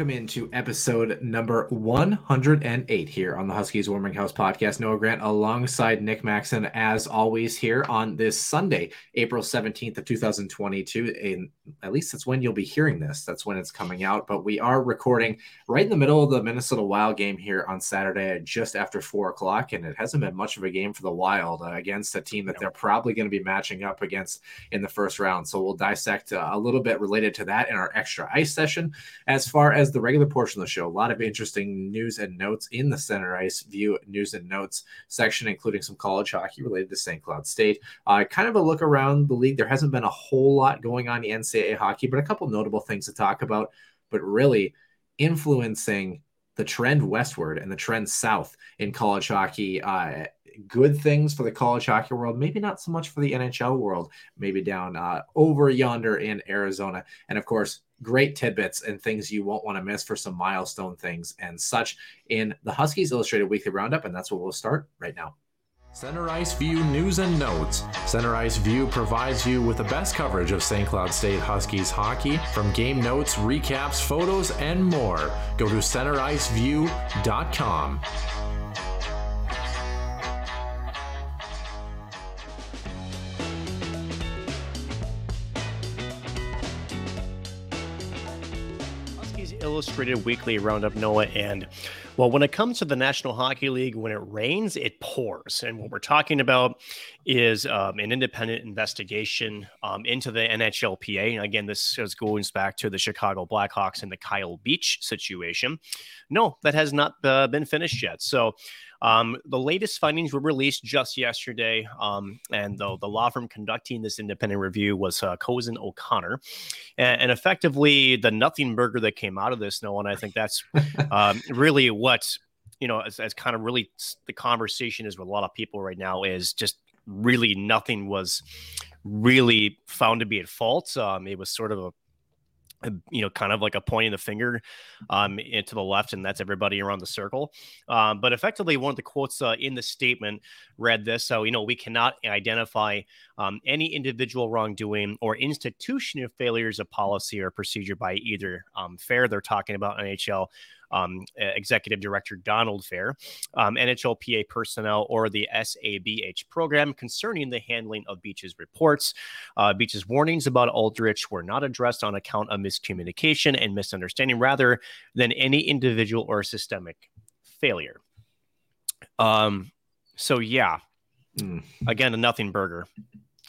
Welcome into episode number 108 here on the Huskies Warming House podcast. Noah Grant alongside Nick Maxon, as always, here on this Sunday, April 17th of 2022. And at least that's when you'll be hearing this. That's when it's coming out. But we are recording right in the middle of the Minnesota Wild game here on Saturday at just after four o'clock. And it hasn't been much of a game for the Wild uh, against a team that they're probably going to be matching up against in the first round. So we'll dissect uh, a little bit related to that in our extra ice session. As far as the regular portion of the show, a lot of interesting news and notes in the Center Ice View news and notes section, including some college hockey related to St. Cloud State. Uh, kind of a look around the league. There hasn't been a whole lot going on in NCAA hockey, but a couple notable things to talk about. But really influencing the trend westward and the trend south in college hockey. Uh, good things for the college hockey world, maybe not so much for the NHL world, maybe down uh, over yonder in Arizona. And of course, great tidbits and things you won't want to miss for some milestone things and such in the Huskies Illustrated Weekly Roundup. And that's what we'll start right now. Center Ice View news and notes. Center Ice View provides you with the best coverage of St. Cloud State Huskies hockey from game notes, recaps, photos, and more. Go to centericeview.com. Illustrated Weekly Roundup, Noah. And well, when it comes to the National Hockey League, when it rains, it pours. And what we're talking about is um, an independent investigation um, into the NHLPA. And again, this is going back to the Chicago Blackhawks and the Kyle Beach situation. No, that has not uh, been finished yet. So, um, the latest findings were released just yesterday, um, and the, the law firm conducting this independent review was uh, Cozen O'Connor, and, and effectively the nothing burger that came out of this. No, one, I think that's um, really what you know, as, as kind of really the conversation is with a lot of people right now is just really nothing was really found to be at fault. Um, it was sort of a a- you know, kind of like a pointing the finger um, into the left, and that's everybody around the circle. Um, but effectively, one of the quotes uh, in the statement read this: "So you know, we cannot identify um, any individual wrongdoing or institutional failures of policy or procedure by either um, Fehr. They're talking about NHL." Um, Executive Director Donald Fehr, um, NHLPA personnel, or the SABH program concerning the handling of Beach's reports. Uh, Beach's warnings about Aldrich were not addressed on account of miscommunication and misunderstanding rather than any individual or systemic failure. Um, so, yeah, Mm. again, a nothing burger.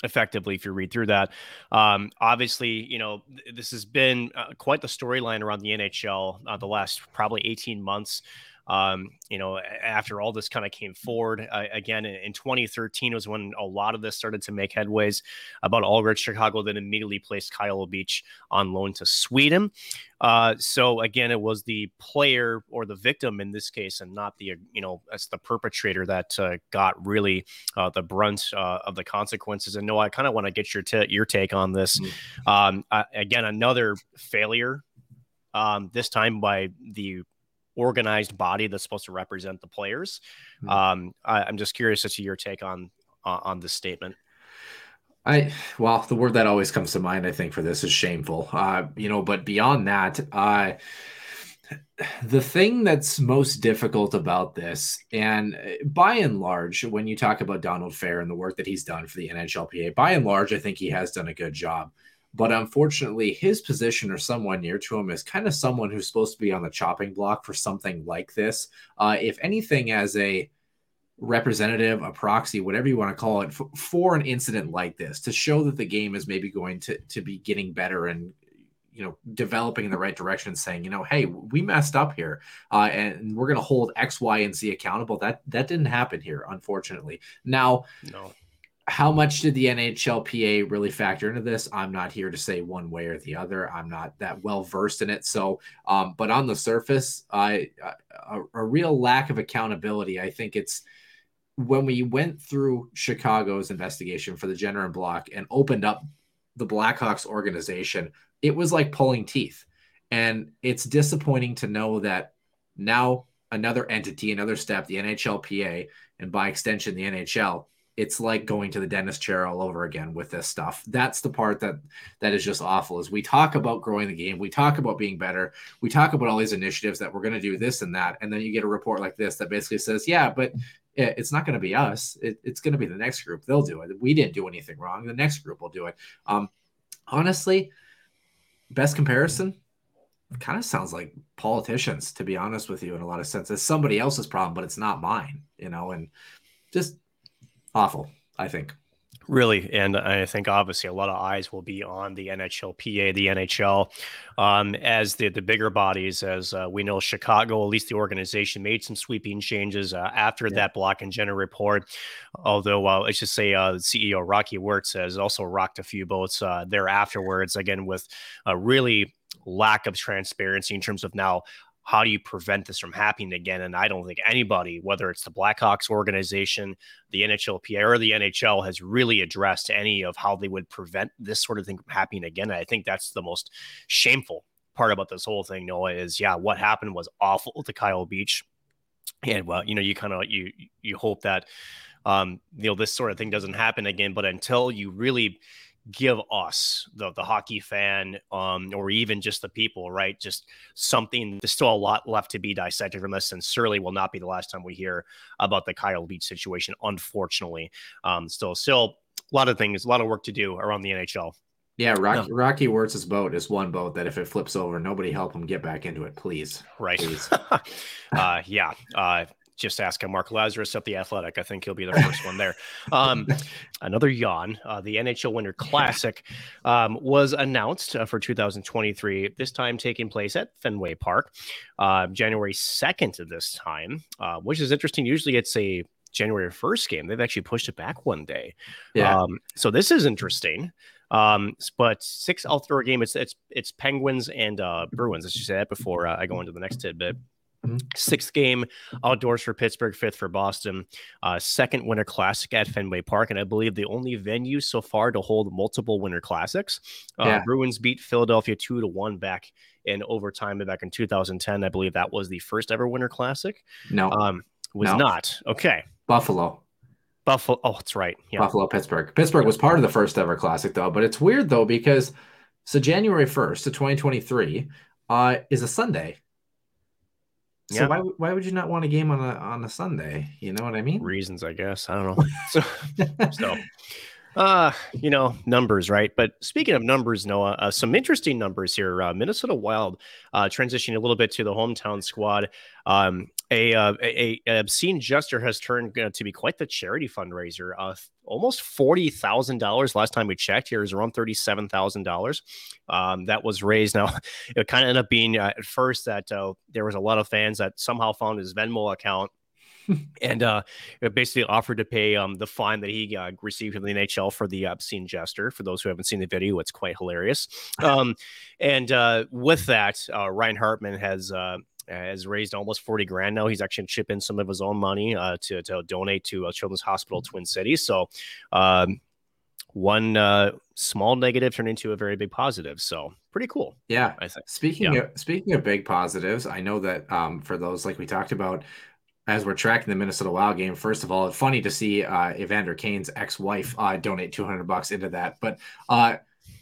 Effectively, if you read through that, um, obviously, you know th- this has been uh, quite the storyline around the NHL uh, the last probably eighteen months. Um, you know, after all this kind of came forward uh, again in, in 2013 was when a lot of this started to make headways about Aldrich. Chicago then immediately placed Kyle Beach on loan to Sweden. Uh, so again, it was the player or the victim in this case, and not the you know as the perpetrator that uh, got really uh, the brunt uh, of the consequences. And no, I kind of want to get your ta- your take on this. Um, uh, again, another failure. Um, this time by the organized body that's supposed to represent the players. Hmm. Um, I, I'm just curious as to your take on uh, on this statement. I well, the word that always comes to mind, I think, for this is shameful. Uh, you know, but beyond that, uh, the thing that's most difficult about this, and uh, by and large, when you talk about Donald Fehr and the work that he's done for the NHLPA, by and large, I think he has done a good job. But unfortunately, his position or someone near to him is kind of someone who's supposed to be on the chopping block for something like this. Uh, if anything, as a representative, a proxy, whatever you want to call it, f- for an incident like this, to show that the game is maybe going to to be getting better and you know developing in the right direction saying you know hey we messed up here uh, and we're going to hold x y and z accountable. That that didn't happen here unfortunately. Now no how much did the NHLPA really factor into this? I'm not here to say one way or the other. I'm not that well versed in it. So, um, but on the surface, I a, a real lack of accountability. I think it's when we went through Chicago's investigation for the Jenner and Block and opened up the Blackhawks organization it was like pulling teeth. And it's disappointing to know that now another entity, another step, the NHLPA, and by extension, the NHL, it's like going to the dentist chair all over again with this stuff. That's the part that that is just awful. Is we talk about growing the game, we talk about being better, we talk about all these initiatives that we're going to do this and that, and then you get a report like this that basically says, yeah, but it's not going to be us. It, it's going to be the next group. They'll do it. We didn't do anything wrong. The next group will do it. Um, honestly, best comparison kind of sounds like politicians to be honest with you in a lot of sense it's somebody else's problem but it's not mine you know and just awful i think Really, and I think obviously a lot of eyes will be on the NHLPA, the NHL, um, as the the bigger bodies. As uh, we know, Chicago, at least the organization, made some sweeping changes uh, after yeah. that Block and Jenner report. Although uh, let's just say uh, CEO Rocky Wirtz has also rocked a few boats uh, there afterwards. Again, with a really lack of transparency in terms of now how do you prevent this from happening again? And I don't think anybody, whether it's the Blackhawks organization, the NHLPA, or the NHL, has really addressed any of how they would prevent this sort of thing from happening again. And I think that's the most shameful part about this whole thing, Noah, is yeah, what happened was awful to Kyle Beach. And well, you know, you kind of you you hope that um, you know, this sort of thing doesn't happen again. But until you really give us the the hockey fan um or even just the people right just something there's still a lot left to be dissected from this and certainly will not be the last time we hear about the Kyle Beach situation unfortunately um still still a lot of things a lot of work to do around the NHL yeah, Rocky, no. Rocky Wirtz's boat is one boat that if it flips over, nobody help him get back into it, please. Right. Please. uh, yeah. Uh, just ask him, Mark Lazerus at the Athletic. I think he'll be the first one there. Um, another yawn. Uh, the NHL Winter Classic um, was announced uh, for 2023. This time taking place at Fenway Park, uh, January 2nd of this time, uh, which is interesting. Usually it's a January 1st game. They've actually pushed it back one day. Yeah. Um, so this is interesting. Um, but six outdoor game. It's it's it's Penguins and uh, Bruins. Let's just say that before uh, I go into the next tidbit. Mm-hmm. Sixth game outdoors for Pittsburgh, fifth for Boston. Uh, second Winter Classic at Fenway Park, and I believe the only venue so far to hold multiple Winter Classics. Uh, yeah. Bruins beat Philadelphia two to one back in overtime back in 2010. I believe that was the first ever Winter Classic. No, um, was no. not okay. Buffalo. Buffalo. Oh, that's right. Yeah. Buffalo, Pittsburgh. Pittsburgh was part of the first ever classic, though. But it's weird though because so January first to 2023 uh, is a Sunday. So yeah. why why would you not want a game on a on a Sunday? You know what I mean? Reasons, I guess. I don't know. so, so uh, you know, numbers, right? But speaking of numbers, Noah, uh, some interesting numbers here. Uh, Minnesota Wild uh, transitioning a little bit to the hometown squad. Um, a, uh, a, a obscene gesture has turned uh, to be quite the charity fundraiser. Uh, almost forty thousand dollars last time we checked. Here is around thirty seven thousand um, dollars. That was raised. Now it kind of ended up being uh, at first that uh, there was a lot of fans that somehow found his Venmo account and uh, basically offered to pay um, the fine that he uh, received from the NHL for the obscene gesture. For those who haven't seen the video, it's quite hilarious. Um, and uh, with that, uh, Ryan Hartman has uh, has raised almost 40 grand now. He's actually chip in some of his own money uh, to, to donate to a Children's Hospital Twin Cities. So, um, one uh, small negative turned into a very big positive. So pretty cool. Yeah, I think. Speaking yeah. of speaking of big positives, I know that um, for those like we talked about, as we're tracking the Minnesota Wild game, first of all, it's funny to see uh, Evander Kane's ex-wife uh, donate 200 bucks into that. But uh,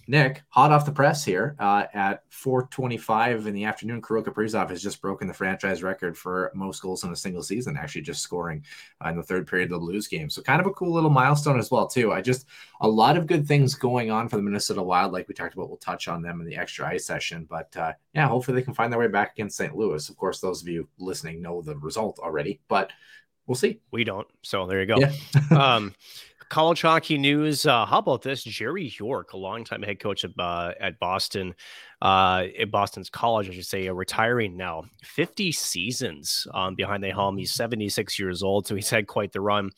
Nick, hot off the press here uh, at 4:25 in the afternoon, Kirill Kaprizov has just broken the franchise record for most goals in a single season. Actually, just scoring uh, in the third period of the Blues game. So kind of a cool little milestone as well too. I just a lot of good things going on for the Minnesota Wild, like we talked about. We'll touch on them in the extra ice session, but uh, yeah, hopefully they can find their way back against St. Louis. Of course, those of you listening know the result already, but we'll see. We don't. So there you go. Yeah. um, college hockey news. Uh, how about this? Jerry York, a longtime head coach of, uh, at Boston, uh, at Boston's college, I should say, uh, retiring now. 50 seasons um, behind the helm. He's 76 years old, so he's had quite the run.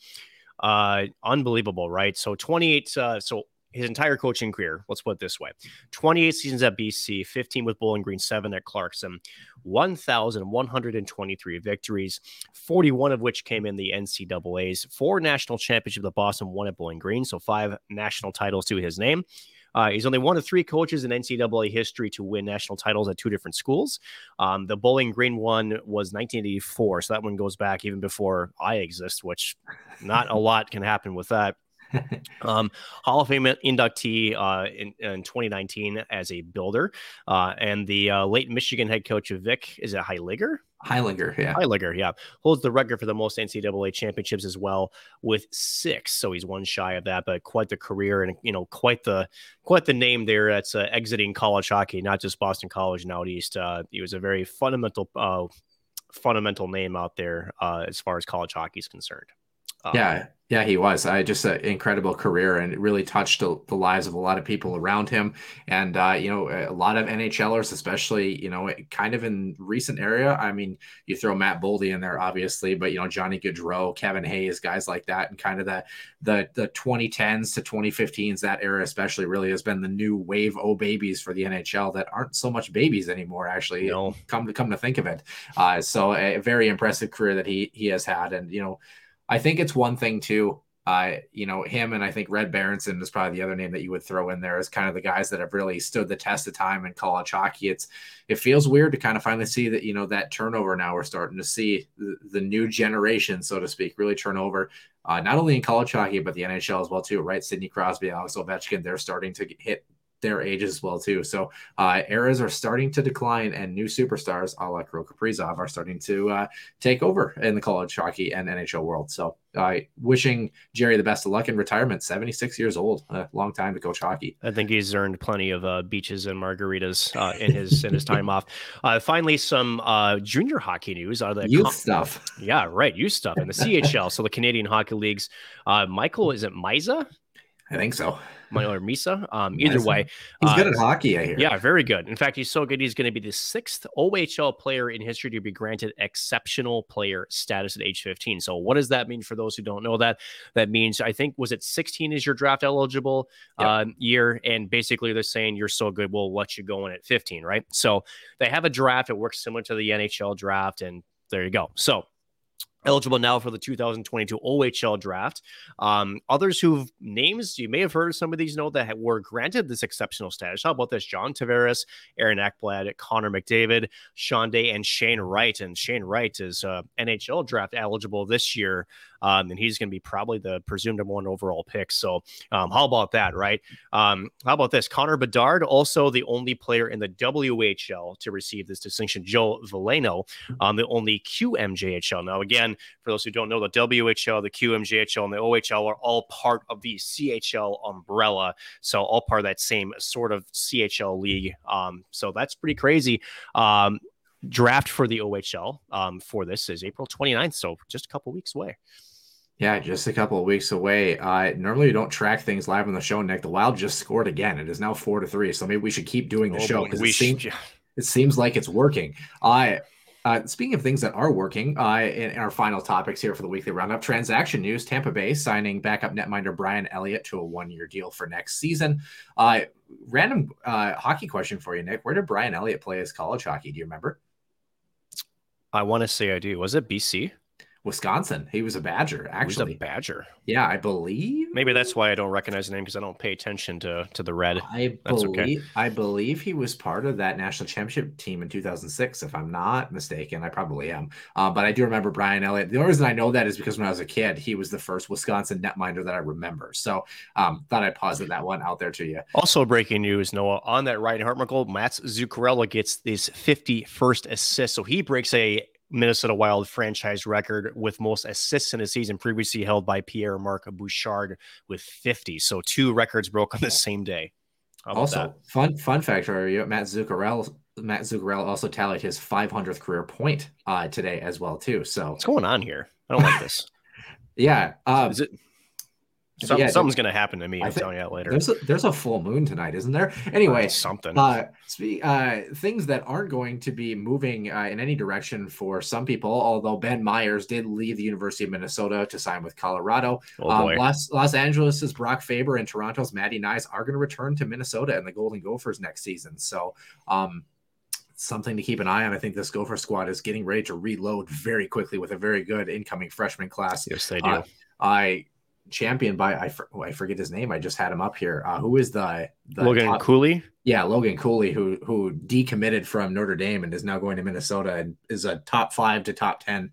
Uh, unbelievable, right? So 28. Uh, so his entire coaching career, let's put it this way 28 seasons at BC, 15 with Bowling Green, seven at Clarkson, 1,123 victories, 41 of which came in the NCAAs, four national championships at Boston, one at Bowling Green, so five national titles to his name. Uh, he's only one of three coaches in NCAA history to win national titles at two different schools. Um, the Bowling Green one was 1984, so that one goes back even before I exist, which not a lot can happen with that. um, Hall of Fame inductee uh, in, in, 2019 as a builder, uh, and the uh, late Michigan head coach of Vic is it Heyliger? Heyliger, yeah, Heyliger, yeah, holds the record for the most NCAA championships as well with six. So he's one shy of that, but quite the career and you know quite the quite the name there. That's uh, exiting college hockey, not just Boston College and out east. Uh, he was a very fundamental uh, fundamental name out there as far as college hockey is concerned. Um, yeah, yeah, he was. I just an incredible career, and really touched the, the, lives of a lot of people around him, and uh, you know, a lot of NHLers, especially you know, kind of in recent area. I mean, you throw Matt Boldy in there, obviously, but you know, Johnny Gaudreau, Kevin Hayes, guys like that, and kind of the the the 2010s to 2015s, that era especially really has been the new wave o babies for the NHL that aren't so much babies anymore. Actually, no. come to come to think of it, uh, so a very impressive career that he he has had, and you know I think it's one thing too. Uh, you know, him and I think Red Berenson is probably the other name that you would throw in there as kind of the guys that have really stood the test of time in college hockey. It's it feels weird to kind of finally see that you know that turnover now. We're starting to see the, the new generation, so to speak, really turn over. Uh, not only in college hockey but the NHL as well too, right? Sidney Crosby, Alex Ovechkin, they're starting to hit their age as well too. So uh, eras are starting to decline, and new superstars, a la Kirill Kaprizov, are starting to uh, take over in the college hockey and NHL world. So uh, wishing Jerry the best of luck in retirement. Seventy six years old, a long time to coach hockey. I think he's earned plenty of uh, beaches and margaritas uh, in his in his time off. Uh, finally, some junior hockey news out of the youth com- stuff. Yeah, right, youth stuff in the CHL. so the Canadian Hockey Leagues. Michael, is it Miza? I think so or Misa. Um, either way, he's good uh, at hockey. I hear. Yeah, very good. In fact, he's so good. He's going to be the sixth OHL player in history to be granted exceptional player status at age 15. So, what does that mean for those who don't know that? That means I think was it 16 is your draft eligible yep. uh, year, and basically they're saying you're so good, we'll let you go in at 15, right? So they have a draft. It works similar to the NHL draft, and there you go. So eligible now for the 2022 OHL draft. Um, others who've names you may have heard some of these know that were granted this exceptional status. How about this? John Tavares, Aaron Ekblad, Connor McDavid, Sean Day, and Shane Wright. And Shane Wright is uh, NHL draft eligible this year um, and he's going to be probably the presumed number one overall pick. So, um, how about that, right? Um, how about this? Connor Bedard, also the only player in the WHL to receive this distinction. Joe Veleno, um, the only QMJHL. Now, again, for those who don't know, the WHL, the QMJHL, and the OHL are all part of the CHL umbrella. So, all part of that same sort of CHL league. Um, so, that's pretty crazy. Um, draft for the OHL um, for this is April 29th. So, just a couple weeks away. Yeah, just a couple of weeks away. Uh, normally, we don't track things live on the show, Nick. The Wild just scored again. It is now four to three. So maybe we should keep doing the oh, show because it, seems, it seems like it's working. Uh, uh, speaking of things that are working, uh, in, in, our final topics here for the weekly roundup, transaction news: Tampa Bay signing backup netminder Brian Elliott to a one-year deal for next season. Uh, random uh, hockey question for you, Nick: Where did Brian Elliott play his college hockey? Do you remember? I want to say I do. Was it BC? Wisconsin. He was a Badger, actually. He was a Badger. Yeah, I believe. Maybe that's why I don't recognize the name because I don't pay attention to to the red. I That's believe okay. I believe he was part of that national championship team in 2006, if I'm not mistaken. I probably am, uh, but I do remember Brian Elliott. The only reason I know that is because when I was a kid, he was the first Wisconsin netminder that I remember. So, um, thought I'd posit that one out there to you. Also, breaking news, Noah, on that Ryan Hartman goal, Mats Zuccarello gets his 51st assist. So he breaks a Minnesota Wild franchise record with most assists in a season, previously held by Pierre Marc Bouchard with 50. So two records broke on the same day. Also, that? fun fun fact for you, Matt Zuccarello. Matt Zuccarello also tallied his 500th career point uh, today as well too. So What's going on here? I don't like this. yeah, um, Is it? Some, yeah, something's going to happen to me. I'm telling you that later. there's a, there's a full moon tonight, isn't there? Anyway, something. Uh, spe- uh, things that aren't going to be moving uh, in any direction for some people, although Ben Meyers did leave the University of Minnesota to sign with Colorado. oh Um. Los, Los Angeles' Brock Faber and Toronto's Matty Knies are going to return to Minnesota and the Golden Gophers next season. So, um, something to keep an eye on. I think this Gopher squad is getting ready to reload very quickly with a very good incoming freshman class. yes, they do. Uh, I championed by I, for, oh, I forget his name. I just had him up here. Uh, who is the, the Logan top- Cooley. yeah, Logan Cooley, who who decommitted from Notre Dame and is now going to Minnesota and is a top five to top ten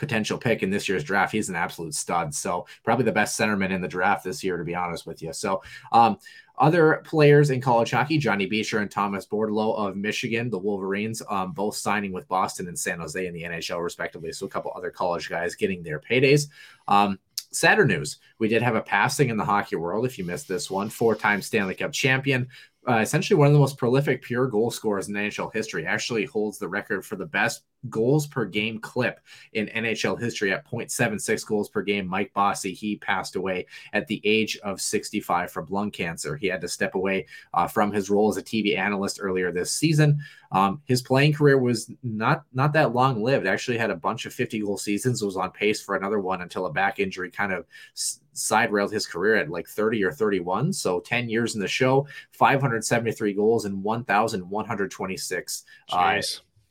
potential pick in this year's draft. He's an absolute stud. So probably the best centerman in the draft this year, to be honest with you. So um, other players in college hockey, Johnny Beecher and Thomas Bordeleau of Michigan, the Wolverines, um, both signing with Boston and San Jose in the NHL, respectively. So a couple other college guys getting their paydays. Um, sadder news. We did have a passing in the hockey world if you missed this one four-time stanley cup champion uh, essentially one of the most prolific pure goal scorers in NHL history, actually holds the record for the best goals per game clip in NHL history at 0.76 goals per game. Mike Bossy, he passed away at the age of 65 from lung cancer. He had to step away uh, from his role as a TV analyst earlier this season. Um, his playing career was not not that long lived. Actually, had a bunch of 50 goal seasons. Was on pace for another one until a back injury kind of s- side railed his career at like 30 or 31. So 10 years in the show, 573 goals and 1,126. Uh.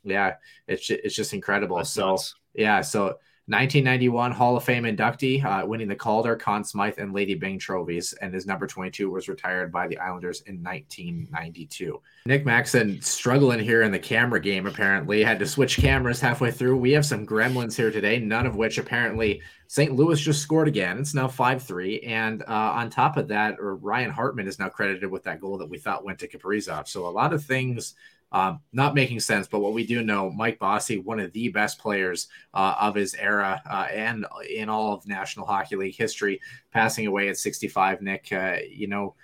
Yeah, it's it's just incredible. That's so nuts. yeah, so 1991 Hall of Fame inductee, uh, winning the Calder, Conn Smythe, and Lady Byng trophies, and his number 22 was retired by the Islanders in 1992. Nick Maxon struggling here in the camera game. Apparently, had to switch cameras halfway through. We have some gremlins here today, none of which apparently St. Louis just scored again. It's now 5 3. And uh, on top of that, or Ryan Hartman is now credited with that goal that we thought went to Kaprizov. So a lot of things um, not making sense. But what we do know, Mike Bossy, one of the best players uh, of his era uh, and in all of National Hockey League history, passing away at 65. Nick, uh, you know,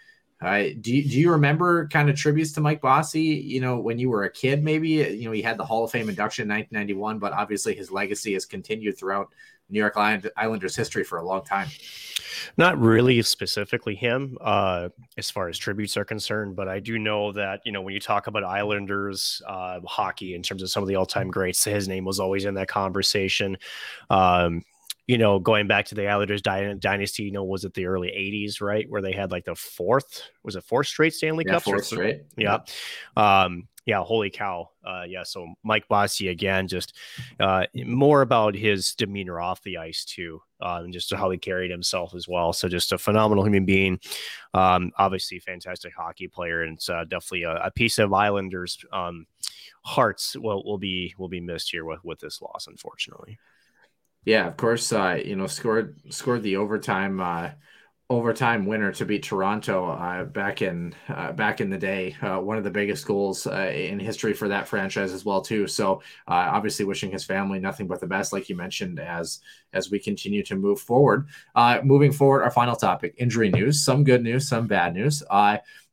uh, do, you, do you remember kind of tributes to Mike Bossy? You know, when you were a kid, maybe, you know, he had the Hall of Fame induction in 1991, but obviously his legacy has continued throughout New York Island, Islanders history for a long time. Not really specifically him, uh, as far as tributes are concerned, but I do know that you know when you talk about Islanders uh, hockey in terms of some of the all-time greats, his name was always in that conversation. Um, you know, going back to the Islanders dy- dynasty, you know, was it the early '80s, right, where they had like the fourth, was it fourth straight Stanley Yeah, Cups? or fourth th- straight. yeah. Um, yeah, holy cow. Uh, yeah, so Mike Bossy again, just uh, more about his demeanor off the ice too, uh, and just how he carried himself as well. So just a phenomenal human being. Um, obviously, fantastic hockey player, and it's uh, definitely a, a piece of Islanders' um, hearts will will be will be missed here with with this loss, unfortunately. Yeah, of course. Uh, you know, scored scored the overtime overtime winner to beat Toronto uh, back in uh, back in the day. Uh, one of the biggest goals uh, in history for that franchise as well too. So uh, obviously, wishing his family nothing but the best, like you mentioned, as as we continue to move forward. Uh, moving forward, our final topic: injury news. Some good news, some bad news.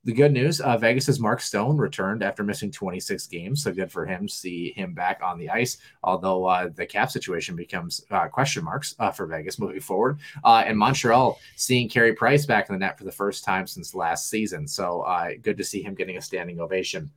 The good news, uh, Vegas's Mark Stone returned after missing 26 games. So good for him. See him back on the ice. Although uh, the cap situation becomes uh, question marks uh, for Vegas moving forward. Uh, and Montreal seeing Carey Price back in the net for the first time since last season. So uh, good to see him getting a standing ovation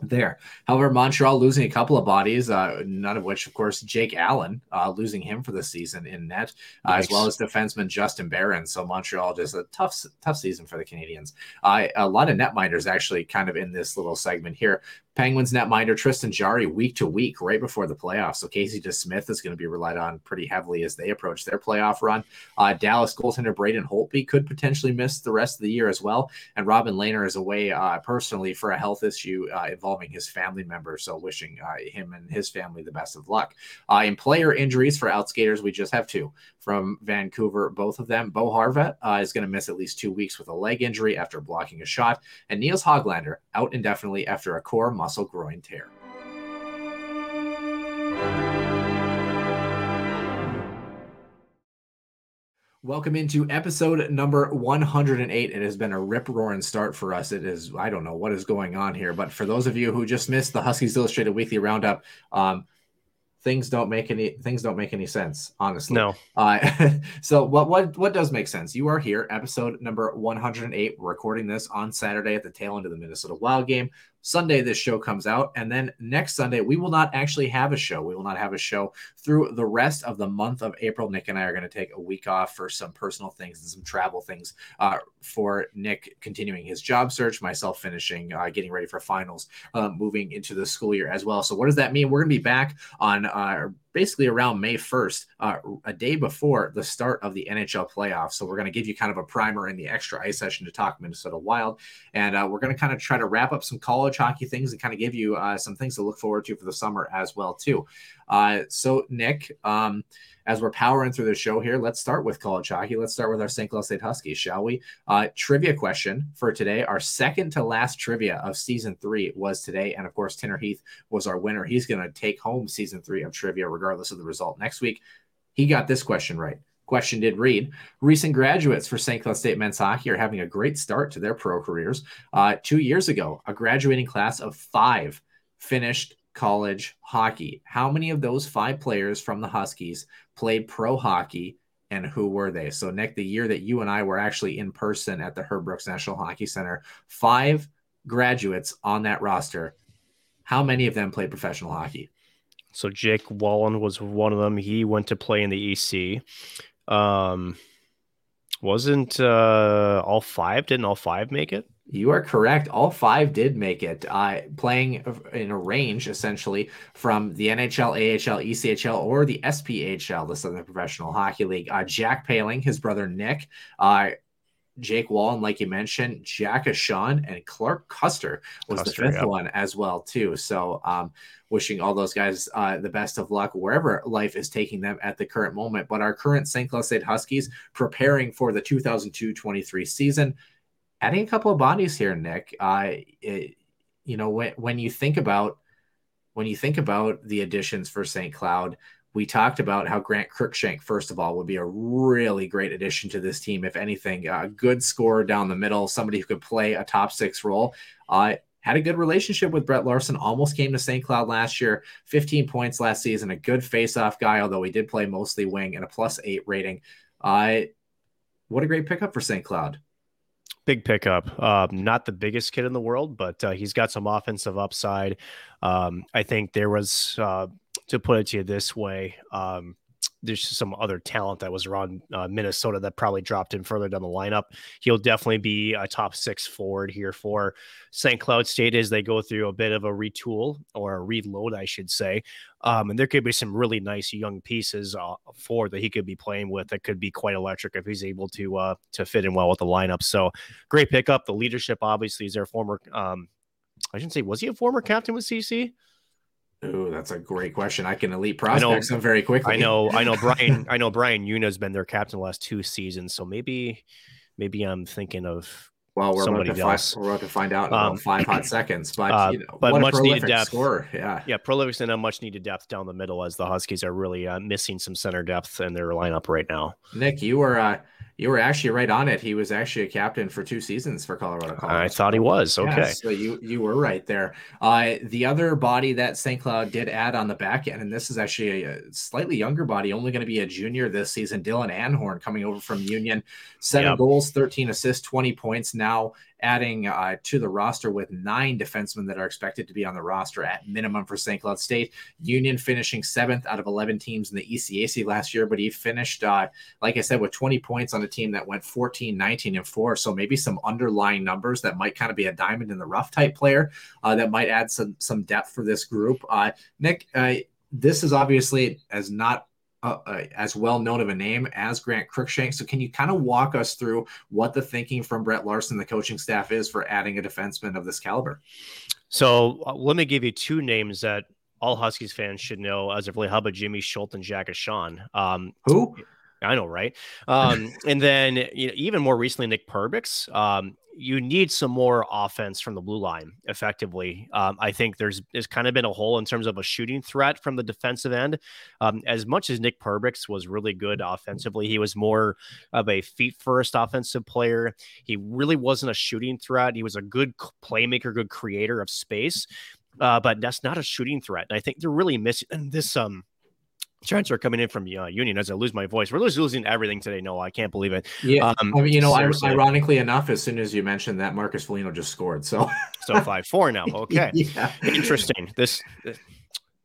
there. However, Montreal losing a couple of bodies, uh, none of which, of course, Jake Allen uh, losing him for the season in net, uh, as well as defenseman Justin Barron. So Montreal just a tough, tough season for the Canadiens. Uh, a lot of netminders actually kind of in this little segment here. Penguins netminder Tristan Jarry week to week right before the playoffs. So Casey DeSmith is going to be relied on pretty heavily as they approach their playoff run. Uh, Dallas goaltender Braden Holtby could potentially miss the rest of the year as well. And Robin Lehner is away uh, personally for a health issue uh, involving his family member. So wishing uh, him and his family the best of luck. Uh, in player injuries for outskaters, we just have two from Vancouver. Both of them. Bo Horvat uh, is going to miss at least two weeks with a leg injury after blocking a shot, and Nils Hoglander out indefinitely after a core muscle groin tear. Welcome into episode number 108. It has been a rip roaring start for us. It is, I don't know what is going on here, but for those of you who just missed the Huskies Illustrated Weekly Roundup, um, things don't make any things don't make any sense honestly. No. Uh, so what what what does make sense? You are here episode number 108 recording this on saturday at the tail end of the minnesota wild game Sunday, this show comes out. And then next Sunday, we will not actually have a show. We will not have a show through the rest of the month of April. Nick and I are going to take a week off for some personal things and some travel things uh, for Nick continuing his job search, myself finishing, uh, getting ready for finals, uh, moving into the school year as well. So, what does that mean? We're going to be back on uh, basically around May 1st, uh, a day before the start of the NHL playoffs. So we're going to give you kind of a primer in the extra ice session to talk Minnesota Wild. And uh, we're going to kind of try to wrap up some college hockey things and kind of give you uh, some things to look forward to for the summer as well, too. Uh, so, Nick, um, as we're powering through the show here, let's start with college hockey. Let's start with our St. Cloud State Huskies, shall we? Uh, trivia question for today. Our second to last trivia of season three was today. And of course, Tanner Heath was our winner. He's going to take home season three of trivia, regardless of the result next week. He got this question right. Question did read Recent graduates for St. Cloud State men's hockey are having a great start to their pro careers. Uh, two years ago, a graduating class of five finished college hockey. How many of those five players from the Huskies played pro hockey and who were they? So, Nick, the year that you and I were actually in person at the Herb Brooks National Hockey Center, five graduates on that roster. How many of them played professional hockey? So, Jake Wahlin was one of them. He went to play in the EC. Um, wasn't uh, all five? Didn't all five make it? You are correct. All five did make it, uh, playing in a range essentially from the NHL, AHL, ECHL, or the SPHL, the Southern Professional Hockey League. Uh, Jack Poehling, his brother Nick, uh, Jake Wahlin, like you mentioned, Jack Ahcan, and Clark Kuster was Kuster, the fifth one as well too. So, um, wishing all those guys uh, the best of luck wherever life is taking them at the current moment. But our current St. Cloud State Huskies preparing for the 2002-23 season adding a couple of bodies here, Nick. Uh, it, you know, when when you think about when you think about the additions for St. Cloud, we talked about how Grant Cruikshank, first of all, would be a really great addition to this team. If anything, a good scorer down the middle, somebody who could play a top six role. Uh, had a good relationship with Brett Larson, almost came to St. Cloud last year, 15 points last season, a good face-off guy, although he did play mostly wing and a plus eight rating. Uh, what a great pickup for St. Cloud. Big pickup. Uh, not the biggest kid in the world, but uh, he's got some offensive upside. Um, I think there was, uh, to put it to you this way, um, there's some other talent that was around uh, Minnesota that probably dropped in further down the lineup. He'll definitely be a top six forward here for St. Cloud State as they go through a bit of a retool or a reload, I should say. Um, and there could be some really nice young pieces uh, for that he could be playing with that could be quite electric if he's able to uh, to fit in well with the lineup. So great pickup. The leadership obviously is their former. Um, I shouldn't say was he a former captain with CC? Oh, that's a great question. I can elite prospects them very quickly. I know, I know Brian, I know Brian Yuna has been their captain the last two seasons. So maybe, maybe I'm thinking of well, we're about, find, we're about to find out in um, five hot seconds, but uh, you know, but much needed depth. Scorer. Yeah, yeah, prolific and a much needed depth down the middle as the Huskies are really uh, missing some center depth in their lineup right now. Nick, you were uh, you were actually right on it. He was actually a captain for two seasons for Colorado. Colorado. I thought he was. Okay. Yeah, so you you were right there. Uh, the other body that St. Cloud did add on the back end, and this is actually a, a slightly younger body, only going to be a junior this season. Dylan Anhorn coming over from Union, seven yep. goals, 13 assists, 20 points now adding uh, to the roster with nine defensemen that are expected to be on the roster at minimum for St. Cloud State. Union finishing seventh out of 11 teams in the ECAC last year, but he finished, uh, like I said, with 20 points on a team that went 14, 19, and 4. So maybe some underlying numbers that might kind of be a diamond in the rough type player uh, that might add some, some depth for this group. Uh, Nick, uh, this is obviously as not uh, uh, as well known of a name as Grant Cruikshank. So, can you kind of walk us through what the thinking from Brett Larson, the coaching staff, is for adding a defenseman of this caliber? So, uh, let me give you two names that all Huskies fans should know as of late. How about Jimmy Schuldt and Jack Ahcan? Um, Who? I know, right? Um, and then you know, even more recently, Nick Perbix. Um, you need some more offense from the blue line effectively. Um, I think there's there's kind of been a hole in terms of a shooting threat from the defensive end. Um, as much as Nick Perbix was really good offensively, he was more of a feet first offensive player. He really wasn't a shooting threat. He was a good playmaker, good creator of space, uh, but that's not a shooting threat. And I think they're really missing this um transfer coming in from uh, Union as I lose my voice. We're losing everything today. No, I can't believe it. Yeah, um, I mean, you know, ironically enough, as soon as you mentioned that, Marcus Foligno just scored. So, so five four now. Okay, yeah, interesting. This.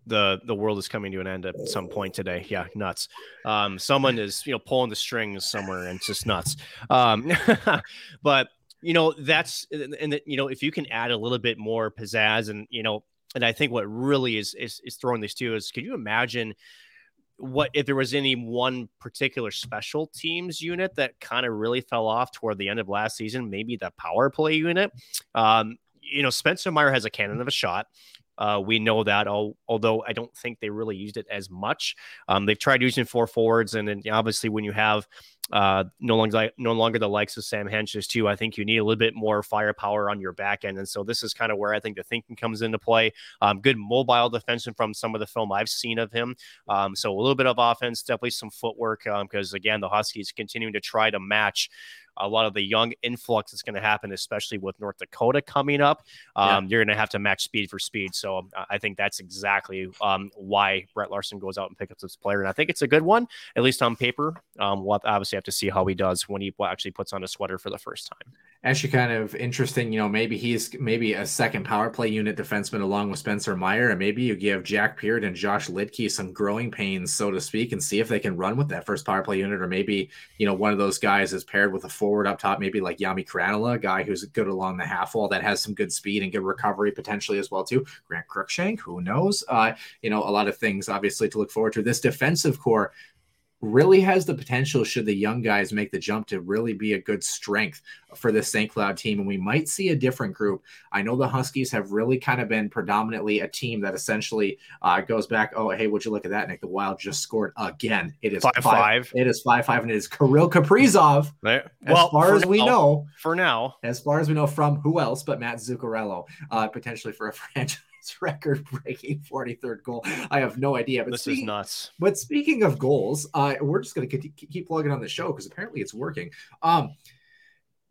the the world is coming to an end at some point today. Yeah, nuts. Um, someone is you know pulling the strings somewhere, and it's just nuts. Um, but you know that's and that you know if you can add a little bit more pizzazz, and you know, and I think what really is is, is throwing these two is, can you imagine what if there was any one particular special teams unit that kind of really fell off toward the end of last season, maybe the power play unit. Um, you know, Spencer Meier has a cannon of a shot. Uh, we know that, although I don't think they really used it as much. Um, they've tried using four forwards, and then obviously when you have uh, no longer no longer the likes of Sam Hentges too. I think you need a little bit more firepower on your back end, and so this is kind of where I think the thinking comes into play. Um, good mobile defenseman from some of the film I've seen of him. Um, so a little bit of offense, definitely some footwork, because um, again the Huskies continuing to try to match a lot of the young influx that's going to happen, especially with North Dakota coming up. Um, yeah. You're going to have to match speed for speed. So um, I think that's exactly um, why Brett Larson goes out and picks up this player. And I think it's a good one, at least on paper. Um, we'll obviously have to see how he does when he actually puts on a sweater for the first time actually kind of interesting. You know, maybe he's maybe a second power play unit defenseman along with Spencer Meier, and maybe you give Jack Peart and Josh Luedtke some growing pains, so to speak, and see if they can run with that first power play unit, or maybe you know one of those guys is paired with a forward up top, maybe like Jami Krannila, a guy who's good along the half wall that has some good speed and good recovery potentially as well too. Grant Cruikshank, who knows? Uh, you know, a lot of things obviously to look forward to. This defensive core really has the potential, should the young guys make the jump, to really be a good strength for the St. Cloud team. And we might see a different group. I know the Huskies have really kind of been predominantly a team that essentially uh, goes back. Oh, hey, would you look at that, Nick? The Wild just scored again. It is five five. five. It is five five, and it is Kirill Kaprizov. There. As well, far as now, we know, for now, as far as we know, from who else but Matt Zuccarello, uh, potentially for a franchise record breaking 43rd goal. I have no idea. But this speaking, is nuts. But speaking of goals, uh, we're just going to keep plugging on the show because apparently it's working. Um,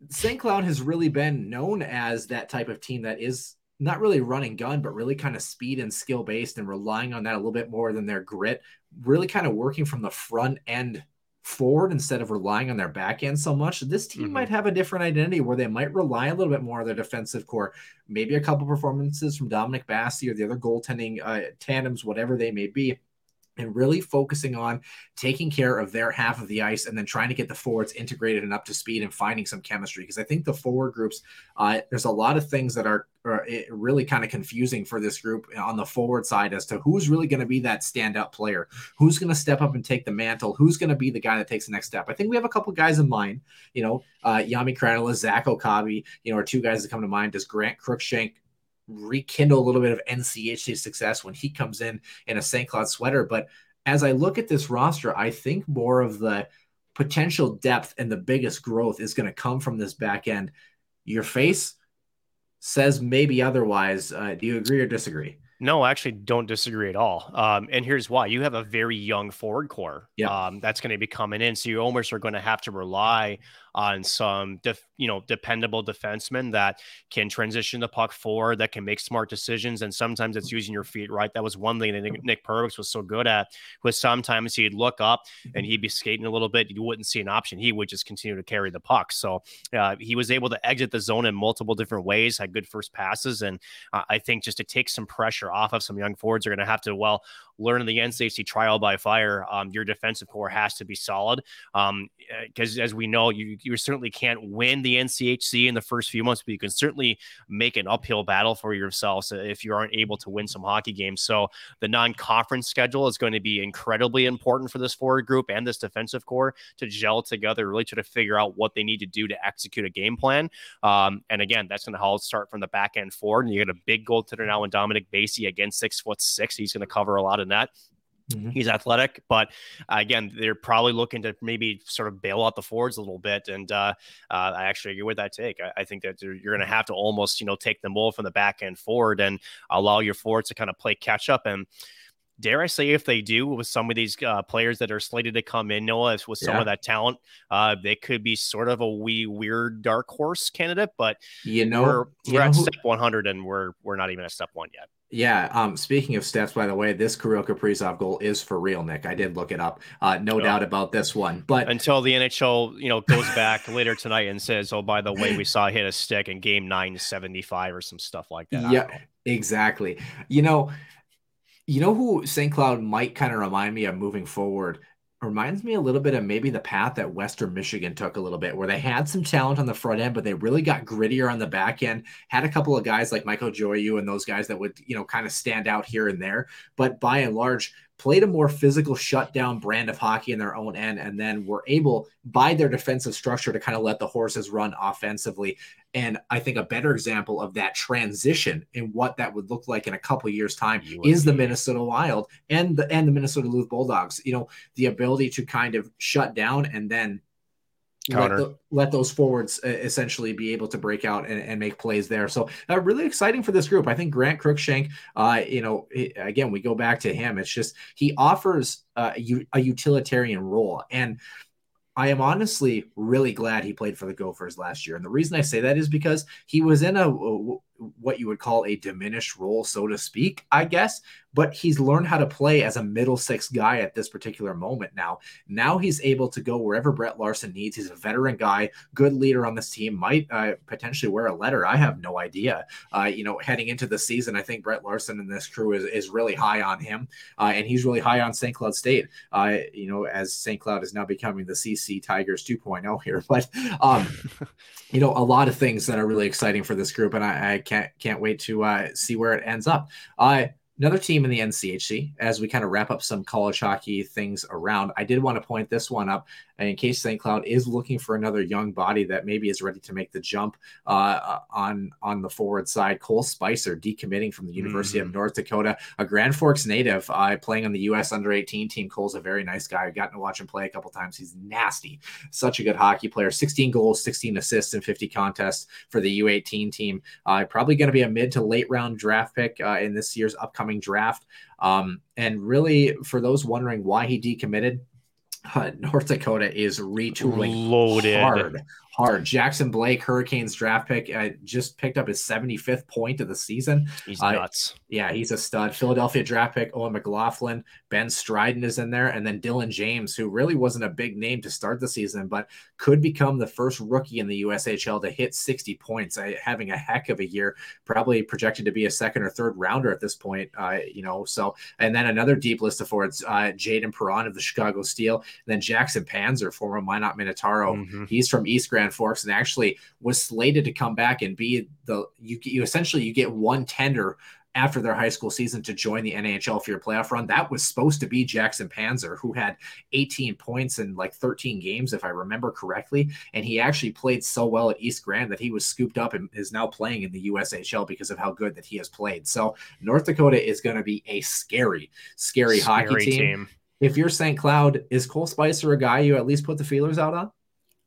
St. Cloud has really been known as that type of team that is not really running gun, but really kind of speed and skill based and relying on that a little bit more than their grit, really kind of working from the front end forward instead of relying on their back end so much. This team mm-hmm. might have a different identity where they might rely a little bit more on their defensive core. Maybe a couple performances from Dominic Basse or the other goaltending uh, tandems, whatever they may be and really focusing on taking care of their half of the ice and then trying to get the forwards integrated and up to speed and finding some chemistry. Because I think the forward groups, uh, there's a lot of things that are, are eh, really kind of confusing for this group on the forward side as to who's really going to be that standout player, who's going to step up and take the mantle, who's going to be the guy that takes the next step. I think we have a couple guys in mind, you know, uh, Jami Krannila, Zach Okabe, you know, are two guys that come to mind. Does Grant Cruikshank rekindle a little bit of NCHC success when he comes in in a St. Cloud sweater. But as I look at this roster, I think more of the potential depth and the biggest growth is going to come from this back end. Your face says maybe otherwise. Uh, do you agree or disagree? No, I actually don't disagree at all. Um, and here's why: you have a very young forward core. Yeah, um, that's going to be coming in, so you almost are going to have to rely on some, def, you know, dependable defensemen that can transition the puck forward, that can make smart decisions, and sometimes it's using your feet right. That was one thing that Nick, Nick was so good at. Was sometimes he'd look up and he'd be skating a little bit, you wouldn't see an option. He would just continue to carry the puck. So uh, he was able to exit the zone in multiple different ways, had good first passes, and uh, I think just to take some pressure off of some young forwards are going to have to well learn the NCHC trial by fire. Um, your defensive core has to be solid because, um, eh, as we know, you you certainly can't win the NCHC in the first few months, but you can certainly make an uphill battle for yourselves if you aren't able to win some hockey games. So the non-conference schedule is going to be incredibly important for this forward group and this defensive core to gel together, really try to figure out what they need to do to execute a game plan. Um, and again, that's going to help start from the back end forward. And you get a big goaltender now in Dominic Basse again, six foot six. He's going to cover a lot of net. Mm-hmm. He's athletic, but uh, again, they're probably looking to maybe sort of bail out the forwards a little bit. And uh, uh, I actually agree with that take. I, I think that you're going to have to almost, you know, take the ball from the back end forward and allow your forwards to kind of play catch up. And dare I say, if they do with some of these uh, players that are slated to come in, Noah, with some yeah. of that talent, uh, they could be sort of a wee weird dark horse candidate. But you know, we're, we're at who... step 100 and we're we're not even at step one yet. Yeah. Um, speaking of steps, by the way, this Kirill Kaprizov goal is for real, Nick. I did look it up. Uh, no oh. doubt about this one. But until the NHL, you know, goes back later tonight and says, "Oh, by the way, we saw hit a stick in Game Nine seventy five or some stuff like that." Yeah, exactly. You know, you know who St. Cloud might kind of remind me of moving forward reminds me a little bit of maybe the path that Western Michigan took a little bit, where they had some talent on the front end, but they really got grittier on the back end. Had a couple of guys like Michael Joyaux and those guys that would, you know, kind of stand out here and there. But by and large, played a more physical shutdown brand of hockey in their own end, and then were able, by their defensive structure, to kind of let the horses run offensively. And I think a better example of that transition and what that would look like in a couple years' time is the Minnesota Wild and the and the Minnesota Duluth Bulldogs. You know, the ability to kind of shut down and then let, the, let, those forwards essentially be able to break out and, and make plays there. So uh, really exciting for this group. I think Grant Cruikshank, uh, you know, again, we go back to him. It's just he offers uh, a utilitarian role. And I am honestly really glad he played for the Gophers last year. And the reason I say that is because he was in a, what you would call a diminished role, so to speak, I guess. But he's learned how to play as a middle six guy at this particular moment now. Now he's able to go wherever Brett Larson needs. He's a veteran guy, good leader on this team, might uh, potentially wear a letter. I have no idea. Uh, you know, heading into the season, I think Brett Larson and this crew is, is really high on him. Uh, and he's really high on St. Cloud State, uh, you know, as St. Cloud is now becoming the CC Tigers 2.0 here. But, um, you know, a lot of things that are really exciting for this group. And I, I can't can't wait to uh, see where it ends up. Uh, another team in the NCHC as we kind of wrap up some college hockey things around. I did want to point this one up in case St. Cloud is looking for another young body that maybe is ready to make the jump uh, on on the forward side. Cole Spicer decommitting from the University mm-hmm. of North Dakota, a Grand Forks native, uh, playing on the U.S. Under 18 team. Cole's a very nice guy. I've gotten to watch him play a couple times. He's nasty, such a good hockey player. 16 goals, 16 assists, and 50 contests for the U18 team. Uh, probably going to be a mid to late round draft pick uh, in this year's upcoming draft. Um, and really, for those wondering why he decommitted, uh, North Dakota is retooling loaded. hard hard. Jackson Blake, Hurricanes draft pick, uh, just picked up his 75th point of the season. He's uh, nuts. Yeah, he's a stud. Philadelphia draft pick, Owen McLaughlin, Ben Strinden is in there, and then Dylan James, who really wasn't a big name to start the season, but could become the first rookie in the USHL to hit 60 points, uh, having a heck of a year. Probably projected to be a second or third rounder at this point. Uh, you know, so and then another deep list of forwards: uh, Jayden Perron of the Chicago Steel, then Jackson Panzer, former Minot Minotauro. Mm-hmm. He's from East Grand Grand Forks and actually was slated to come back and be the you you essentially you get one tender after their high school season to join the NHL for your playoff run. That was supposed to be Jackson Panzer, who had 18 points in like 13 games, if I remember correctly. And he actually played so well at East Grand that he was scooped up and is now playing in the USHL because of how good that he has played. So North Dakota is going to be a scary, scary, scary hockey team. team. If you're St. Cloud, is Cole Spicer a guy you at least put the feelers out on?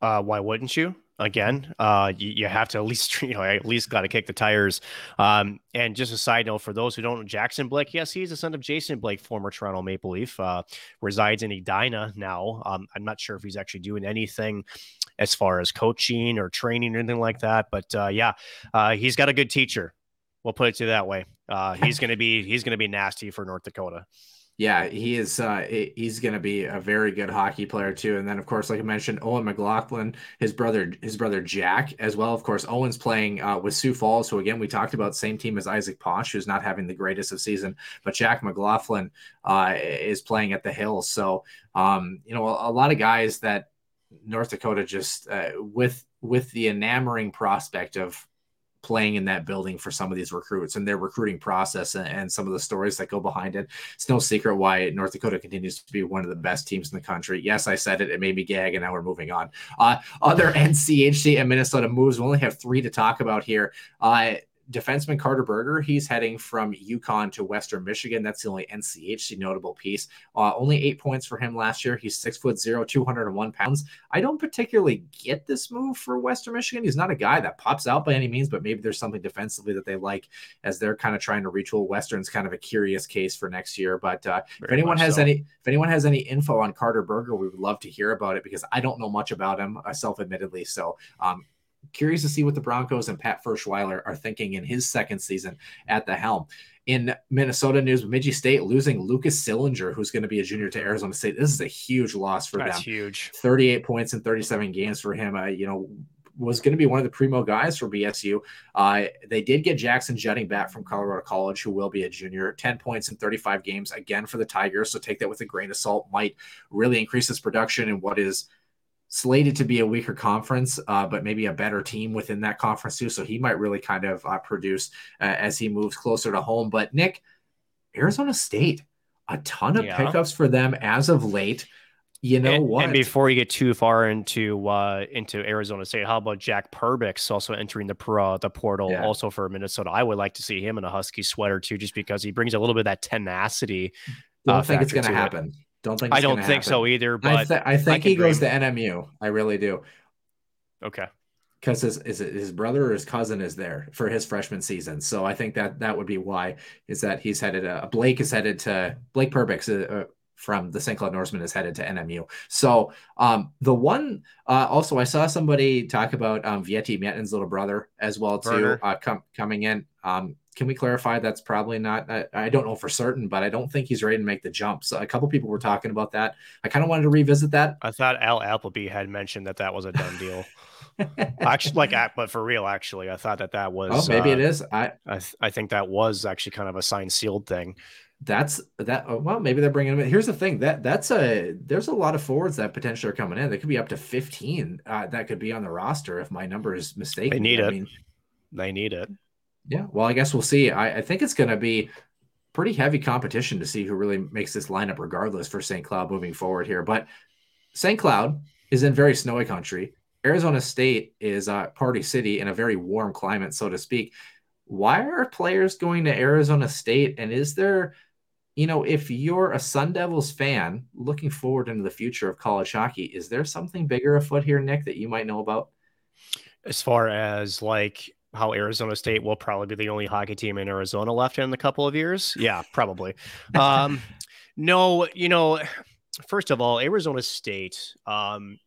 Uh, why wouldn't you? again. Uh, you, you, have to at least, you know, at least got to kick the tires. Um, and just a side note for those who don't know, Jackson Blake, yes, he's the son of Jason Blake, former Toronto Maple Leaf, uh, resides in Edina now. Um, I'm not sure if he's actually doing anything as far as coaching or training or anything like that, but uh, yeah, uh, he's got a good teacher. We'll put it to that way. Uh, he's gonna be he's gonna be nasty for North Dakota. Yeah, he is. Uh, he's going to be a very good hockey player too. And then, of course, like I mentioned, Owen McLaughlin, his brother, his brother Jack, as well. Of course, Owen's playing uh, with Sioux Falls, who again we talked about, same team as Isaac Posh, who's not having the greatest of season. But Jack McLaughlin uh, is playing at the Hills. So, um, you know, a, a, lot of guys that North Dakota just uh, with with the enamoring prospect of playing in that building for some of these recruits and their recruiting process and, and, some of the stories that go behind it. It's no secret why North Dakota continues to be one of the best teams in the country. Yes, I said it. It made me gag, and now we're moving on. Uh, other NCHC and Minnesota moves. We only have three to talk about here. Uh, defenseman Carter Berger, he's heading from UConn to Western Michigan. That's the only NCHC notable piece. Uh, only eight points for him last year. He's six foot zero, 201 pounds. I don't particularly get this move for Western Michigan. He's not a guy that pops out by any means, but maybe there's something defensively that they like as they're kind of trying to retool. Western's kind of a curious case for next year. But uh, if anyone has so. any, if anyone has any info on Carter Berger, we would love to hear about it because I don't know much about him, uh, self admittedly. So um, curious to see what the Broncos and Pat Ferschweiler are thinking in his second season at the helm. In Minnesota news, Bemidji State losing Lucas Sillinger, who's going to be a junior to Arizona State. This is a huge loss for That's them. huge. 38 points in 37 games for him. Uh, you know, was going to be one of the primo guys for BSU. Uh, they did get Jackson Jetting back from Colorado College, who will be a junior. 10 points in 35 games again for the Tigers. So take that with a grain of salt. Might really increase his production in what is slated to be a weaker conference, uh, but maybe a better team within that conference too. So he might really kind of uh, produce uh, as he moves closer to home. But Nick, Arizona State, a ton of yeah. pickups for them as of late. You know and, what? And before you get too far into uh, into Arizona State, how about Jack Perbix also entering the pro, the portal yeah. also for Minnesota? I would like to see him in a Husky sweater too, just because he brings a little bit of that tenacity. I don't uh, think it's going to happen. It. Don't think. I don't think happen. so either. But I, th- I think I he goes to NMU. I really do. Okay. Because his, his his brother or his cousin is there for his freshman season, so I think that that would be why is that he's headed. Uh, Blake is headed to Blake Perbix uh, uh from the St. Cloud Norseman is headed to NMU. So um, the one uh, also I saw somebody talk about um, Veeti Miettinen's little brother as well too uh, com- coming in. Um, can we clarify that's probably not? I, I, don't know for certain, but I don't think he's ready to make the jump. So a couple people were talking about that. I kind of wanted to revisit that. I thought Al Appleby had mentioned that that was a done deal. actually, like, but for real, actually, I thought that that was. Oh, maybe uh, it is. I I, th- I think that was actually kind of a signed sealed thing. That's that. Oh, well, maybe they're bringing him in. Here's the thing that that's a there's a lot of forwards that potentially are coming in. they could be up to 15 uh, that could be on the roster if my number is mistaken. They need I it. Mean, they need it. Yeah, well, I guess we'll see. I, I think it's going to be pretty heavy competition to see who really makes this lineup, regardless for St. Cloud moving forward here. But St. Cloud is in very snowy country. Arizona State is a party city in a very warm climate, so to speak. Why are players going to Arizona State? And is there, you know, if you're a Sun Devils fan looking forward into the future of college hockey, is there something bigger afoot here, Nick, that you might know about? As far as like how Arizona State will probably be the only hockey team in Arizona left in a couple of years. Yeah, probably. um, no, you know, first of all, Arizona State um,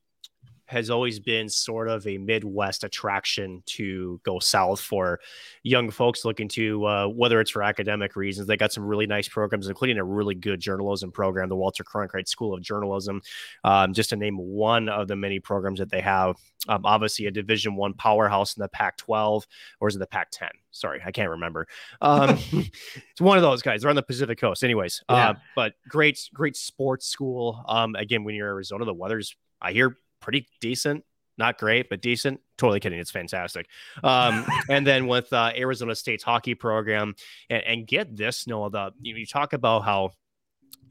has always been sort of a Midwest attraction to go south for young folks looking to, uh, whether it's for academic reasons. They got some really nice programs, including a really good journalism program, the Walter Cronkite School of Journalism, um, just to name one of the many programs that they have. Um, obviously, a Division One powerhouse in the Pac-12, or is it the Pac-10? Sorry, I can't remember. Um, it's one of those guys. They're on the Pacific Coast, anyways. Yeah. Uh, but great, great sports school. Um, again, when you're in Arizona, the weather's I hear pretty decent, not great, but decent. Totally kidding. It's fantastic. Um, and then with uh, Arizona State's hockey program, and, and get this, Noah, the you, you talk about how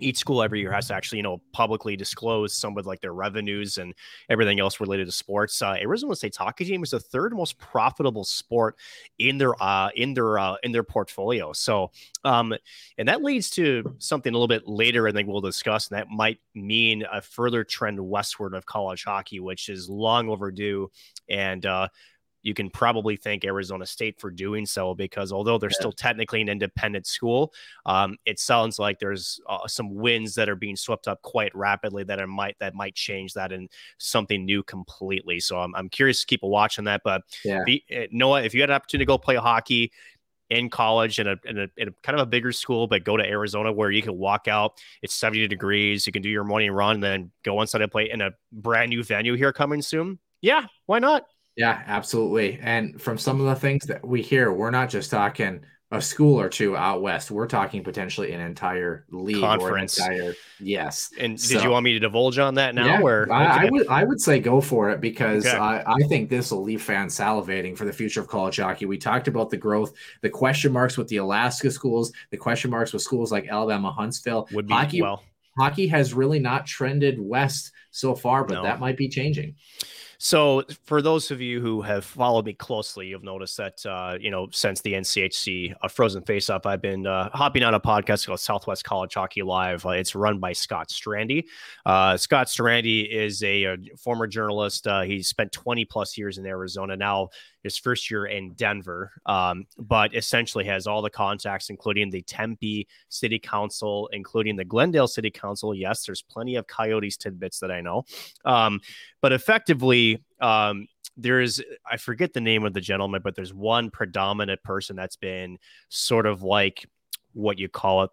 each school every year has to actually, you know, publicly disclose some of like their revenues and everything else related to sports. Uh, Arizona State's hockey team is the third most profitable sport in their uh, in their uh, in their portfolio. So, um, and that leads to something a little bit later. I think we'll discuss, and that might mean a further trend westward of college hockey, which is long overdue. And uh, you can probably thank Arizona State for doing so because although they're yeah. still technically an independent school, um, it sounds like there's uh, some wins that are being swept up quite rapidly that are might that might change that in something new completely. So I'm, I'm curious to keep a watch on that. But yeah. be, uh, Noah, if you had an opportunity to go play hockey in college in a, in a, in a kind of a bigger school, but go to Arizona where you can walk out. It's 70 degrees. You can do your morning run, and then go inside and play in a brand new venue here coming soon. Yeah, why not? Yeah, absolutely. And from some of the things that we hear, we're not just talking a school or two out west. We're talking potentially an entire league conference. Entire, yes. And so, did you want me to divulge on that now? Yeah, or I, I, would I would say go for it because okay. I, I think this will leave fans salivating for the future of college hockey. We talked about the growth, the question marks with the Alaska schools, the question marks with schools like Alabama, Huntsville. Would be hockey, well. Hockey has really not trended west so far, but no. that might be changing. So, for those of you who have followed me closely, you've noticed that uh, you know since the NCHC uh, Frozen Faceoff, I've been uh, hopping on a podcast called Southwest College Hockey Live. Uh, it's run by Scott Strandy. Uh, Scott Strandy is a, a former journalist. Uh, he spent 20 plus years in Arizona. Now his first year in Denver, um, but essentially has all the contacts, including the Tempe City Council, including the Glendale City Council. Yes, there's plenty of Coyotes tidbits that I know, um, but effectively, um, there is I forget the name of the gentleman, but there's one predominant person that's been sort of like what you call it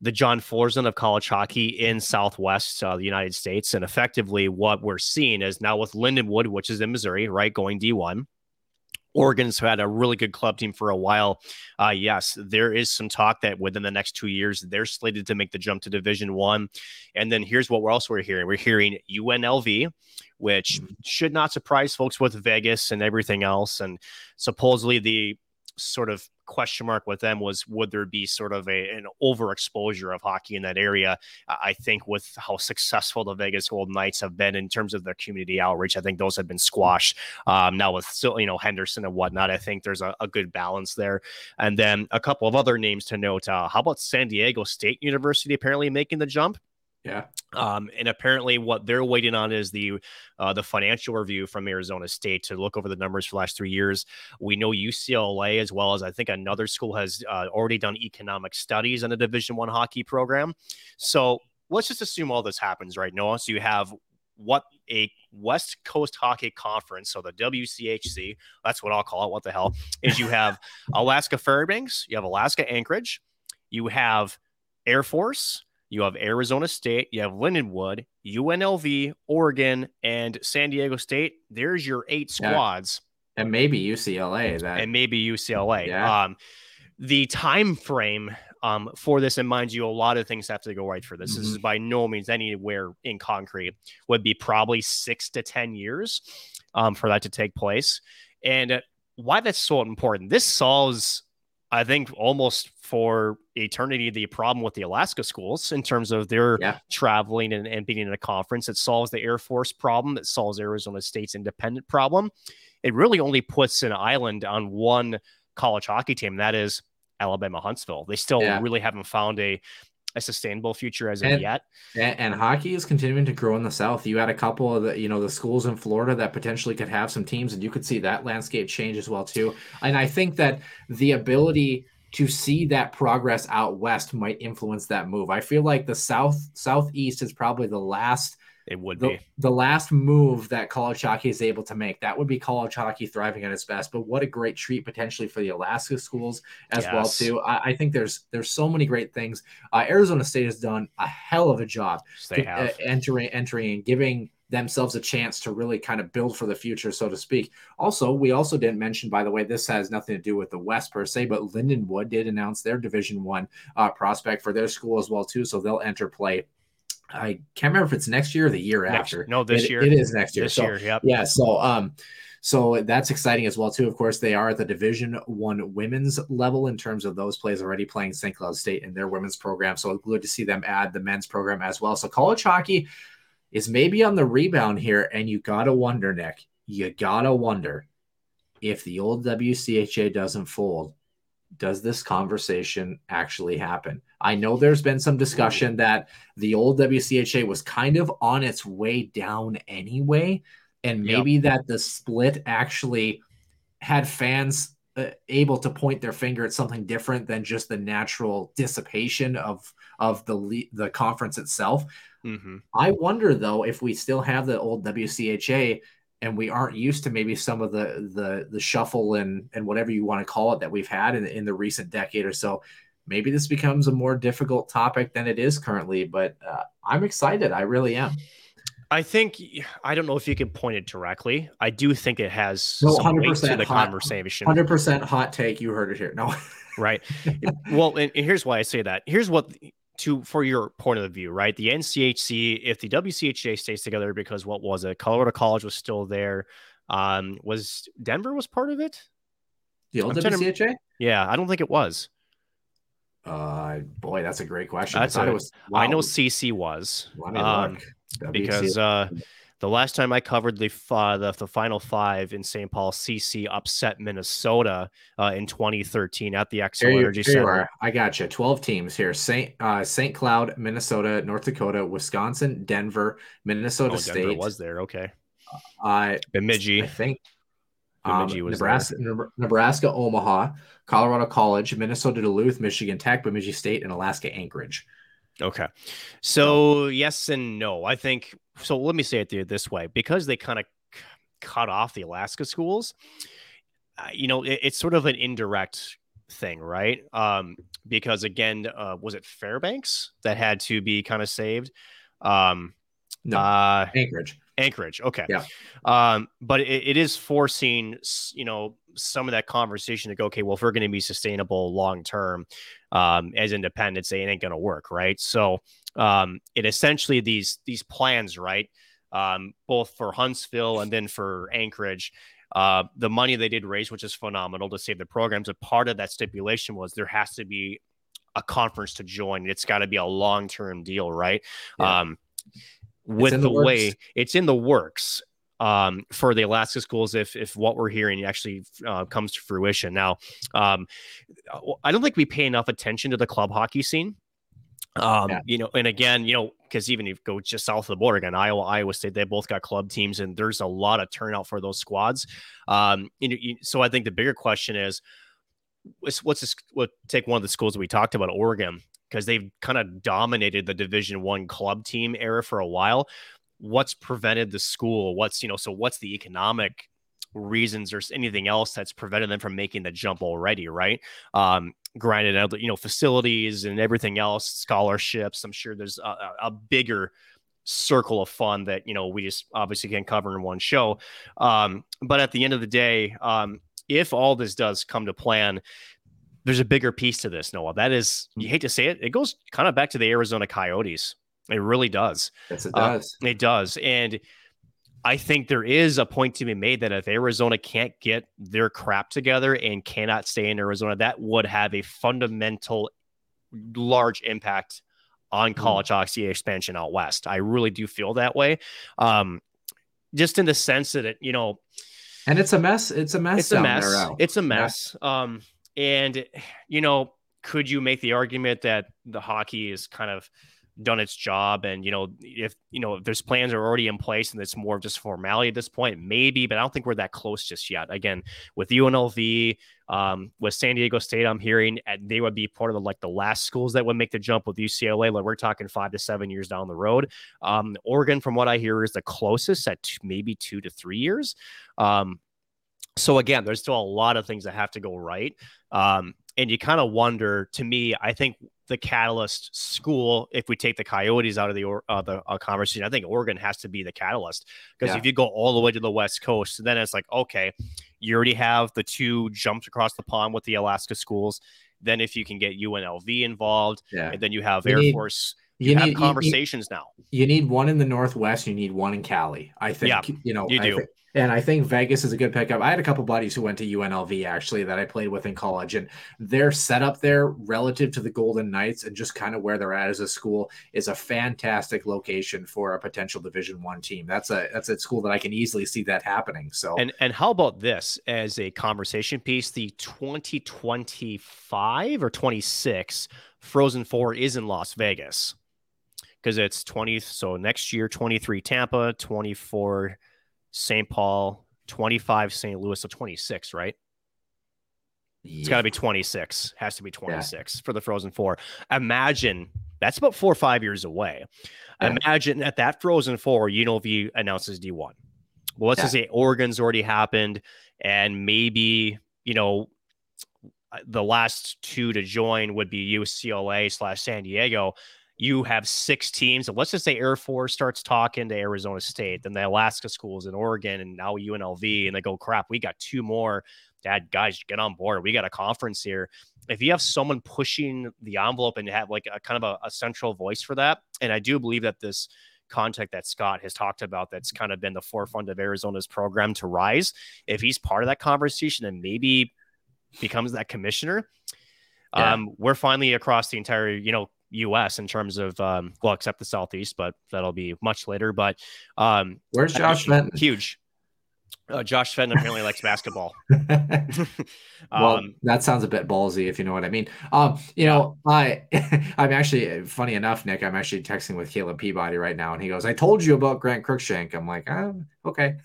the John Forslund of college hockey in Southwest uh, the United States. And effectively, what we're seeing is now with Lindenwood, which is in Missouri, right, going D1, Oregon's had a really good club team for a while. Uh, yes, there is some talk that within the next two years they're slated to make the jump to Division One. And then here's what we're also hearing: we're hearing UNLV, which mm-hmm. should not surprise folks with Vegas and everything else. And supposedly the sort of question mark with them was would there be sort of a, an overexposure of hockey in that area? I think with how successful the Vegas Golden Knights have been in terms of their community outreach, I think those have been squashed. Um, now with still, you know, Henderson and whatnot, I think there's a, a, good balance there. And then a couple of other names to note. Uh, how about San Diego State University apparently making the jump? Yeah. Um, and apparently, what they're waiting on is the uh, the financial review from Arizona State to look over the numbers for the last three years. We know UCLA as well as I think another school has uh, already done economic studies on a Division One hockey program. So let's just assume all this happens right now. So you have what a West Coast Hockey Conference, so the WCHC, that's what I'll call it. What the hell is you have Alaska Fairbanks, you have Alaska Anchorage, you have Air Force you have Arizona State, you have Lindenwood, UNLV, Oregon, and San Diego State. There's your eight squads. Yeah. And maybe UCLA. That... And maybe UCLA. Yeah. Um, the time frame um, for this, and mind you, a lot of things have to go right for this. Mm-hmm. This is mm-hmm. by no means anywhere in concrete. Would be probably six to ten years um, for that to take place. And why that's so important. This solves I think almost for eternity the problem with the Alaska schools in terms of their yeah. traveling and, and being in a conference. It solves the Air Force problem. It solves Arizona State's independent problem. It really only puts an island on one college hockey team. That is Alabama Huntsville. They still yeah. really haven't found a a sustainable future as of and, yet. And, and, hockey is continuing to grow in the South. You had a couple of the, you know, the schools in Florida that potentially could have some teams, and you could see that landscape change as well too. And I think that the ability to see that progress out west might influence that move. I feel like the South Southeast is probably the last it would the, be the last move that college hockey is able to make. That would be college hockey thriving at its best. But what a great treat potentially for the Alaska schools as yes. well too. I, I, think there's there's so many great things. Uh, Arizona State has done a hell of a job to, uh, entering entering and giving themselves a chance to really kind of build for the future, so to speak. Also, we also didn't mention, by the way, this has nothing to do with the West per se, but Lindenwood did announce their Division One uh, prospect for their school as well too, so they'll enter play I can't remember if it's next year or the year next, after. No, this it, year. It is next year. This so, year, yep. Yeah. So, um, So that's exciting as well too. Of course, they are at the Division One women's level in terms of those plays already playing St. Cloud State in their women's program. So good to see them add the men's program as well. So college hockey is maybe on the rebound here, and you gotta wonder, Nick. You gotta wonder if the old WCHA doesn't fold. Does this conversation actually happen? I know there's been some discussion that the old WCHA was kind of on its way down anyway and maybe yep. that the split actually had fans uh, able to point their finger at something different than just the natural dissipation of of the the conference itself. Mm-hmm. I wonder though if we still have the old WCHA and we aren't used to maybe some of the the the shuffle and and whatever you want to call it that we've had in, in the recent decade or so. Maybe this becomes a more difficult topic than it is currently, but uh, I'm excited. I really am. I think I don't know if you can point it directly. I do think it has no, some weight to the hot, conversation. Hundred percent hot take. You heard it here. No, right. well, and, and, here's why I say that. Here's what to for your point of view. Right, the NCHC, if the WCHA stays together, because what was it? Colorado College was still there. Um, was Denver was part of it? The old WCHA? To, yeah, I don't think it was. Uh, boy, that's a great question. That's I thought a, it was. Wow. I know CC was. Um, because uh, the last time I covered the, uh, the, the final five in St. Paul, CC upset Minnesota uh, in 2013 at the Xcel Energy Center. I got you. 12 teams here: Saint uh, Saint Cloud, Minnesota, North Dakota, Wisconsin, Denver, Minnesota oh, State. Denver was there? Okay. Uh, Bemidji. I think. Um, Nebraska, there. Nebraska, Omaha, Colorado College, Minnesota Duluth, Michigan Tech, Bemidji State, and Alaska Anchorage. Okay. So, yes and no. I think so. Let me say it this way because they kind of c- cut off the Alaska schools, uh, you know, it, it's sort of an indirect thing, right? Um, because again, uh, was it Fairbanks that had to be kind of saved? Um, no, uh, Anchorage. Anchorage. Okay. Yeah. Um, but it, it is forcing, you know, some of that conversation to go, okay, well, if we're going to be sustainable long term um, as independents, it ain't going to work, right? So um, it essentially these these plans, right, um, both for Huntsville and then for Anchorage. Uh, the money they did raise, which is phenomenal to save the programs, a part of that stipulation was there has to be a conference to join. It's got to be a long term deal, right? Yeah. Um, with the, the way it's in the works um, for the Alaska schools if if what we're hearing actually uh, comes to fruition. Now, um, I don't think we pay enough attention to the club hockey scene. Um, yeah. you know, and again, you know, because even if you go just south of the border again, Iowa, Iowa State, they both got club teams, and there's a lot of turnout for those squads. Um, you know, you, so I think the bigger question is, what's, what's this? What take one of the schools that we talked about, Oregon because they've kind of dominated the division one club team era for a while what's prevented the school? What's you know so what's the economic reasons or anything else that's prevented them from making the jump already right? Um granted you know facilities and everything else scholarships i'm sure there's a, a bigger circle of fun that you know we just obviously can't cover in one show. Um but at the end of the day um if all this does come to plan there's a bigger piece to this, Noah. That is, you hate to say it, it goes kind of back to the Arizona Coyotes. It really does. Yes, it uh, does. Uh, it does. And I think there is a point to be made that if Arizona can't get their crap together and cannot stay in Arizona, that would have a fundamental, large impact on hmm. college hockey expansion out west. I really do feel that way. Um, just in the sense that it, you know, and it's a mess. It's a mess. It's a mess. It's a mess. Um, and, you know, could you make the argument that the hockey is kind of done its job and you know if you know if there's plans are already in place and it's more of just formality at this point maybe but i don't think we're that close just yet. Again with unlv um, with san diego state i'm hearing they would be part of the like the last schools that would make the jump with ucla like we're talking five to seven years down the road. Um, oregon from what i hear is the closest at maybe two to three years. Um, so again, there's still a lot of things that have to go right. Um, and you kind of wonder, to me, I think the catalyst school, if we take the Coyotes out of the uh, the uh, conversation, I think Oregon has to be the catalyst because yeah. if you go all the way to the West Coast, then it's like okay, you already have the two jumps across the pond with the Alaska schools. Then if you can get UNLV involved, yeah. and then you have Air need, Force. You, you need, have conversations you, now. You need one in the Northwest. You need one in Cali. I think. Yeah, you know. You do. Think, And I think Vegas is a good pickup. I had a couple buddies who went to UNLV actually that I played with in college, and their setup there relative to the Golden Knights and just kind of where they're at as a school is a fantastic location for a potential Division One team. That's a that's a school that I can easily see that happening. So and and how about this as a conversation piece? The 2025 or 26 Frozen Four is in Las Vegas because it's 20. So next year, 23 Tampa, 24 St. Paul, 25 St. Louis, so 26, right? Yeah. It's got to be 26. Has to be 26 yeah. for the Frozen Four. Imagine that's about four or five years away. Yeah. Imagine at that Frozen Four, UNLV announces D1. Well, let's just say Oregon's already happened, and maybe you know the last two to join would be UCLA slash San Diego you have six teams. And let's just say Air Force starts talking to Arizona State, then the Alaska schools in Oregon, and now UNLV, and they go, crap, we got two more. Dad, guys, get on board. We got a conference here. If you have someone pushing the envelope and have like a kind of a, a central voice for that, and I do believe that this contact that Scott has talked about that's kind of been the forefront of Arizona's program to rise. If he's part of that conversation and maybe becomes that commissioner, yeah. um, we're finally across the entire, you know, U.S. in terms of um, well, except the Southeast, but that'll be much later. But um, where's Josh Fenton? Huge. Uh, Josh Fenton apparently likes basketball. well, um, that sounds a bit ballsy, if you know what I mean. Um, you know, I I'm actually funny enough, Nick. I'm actually texting with Caleb Peabody right now, and he goes, "I told you about Grant Cruikshank." I'm like, oh, okay.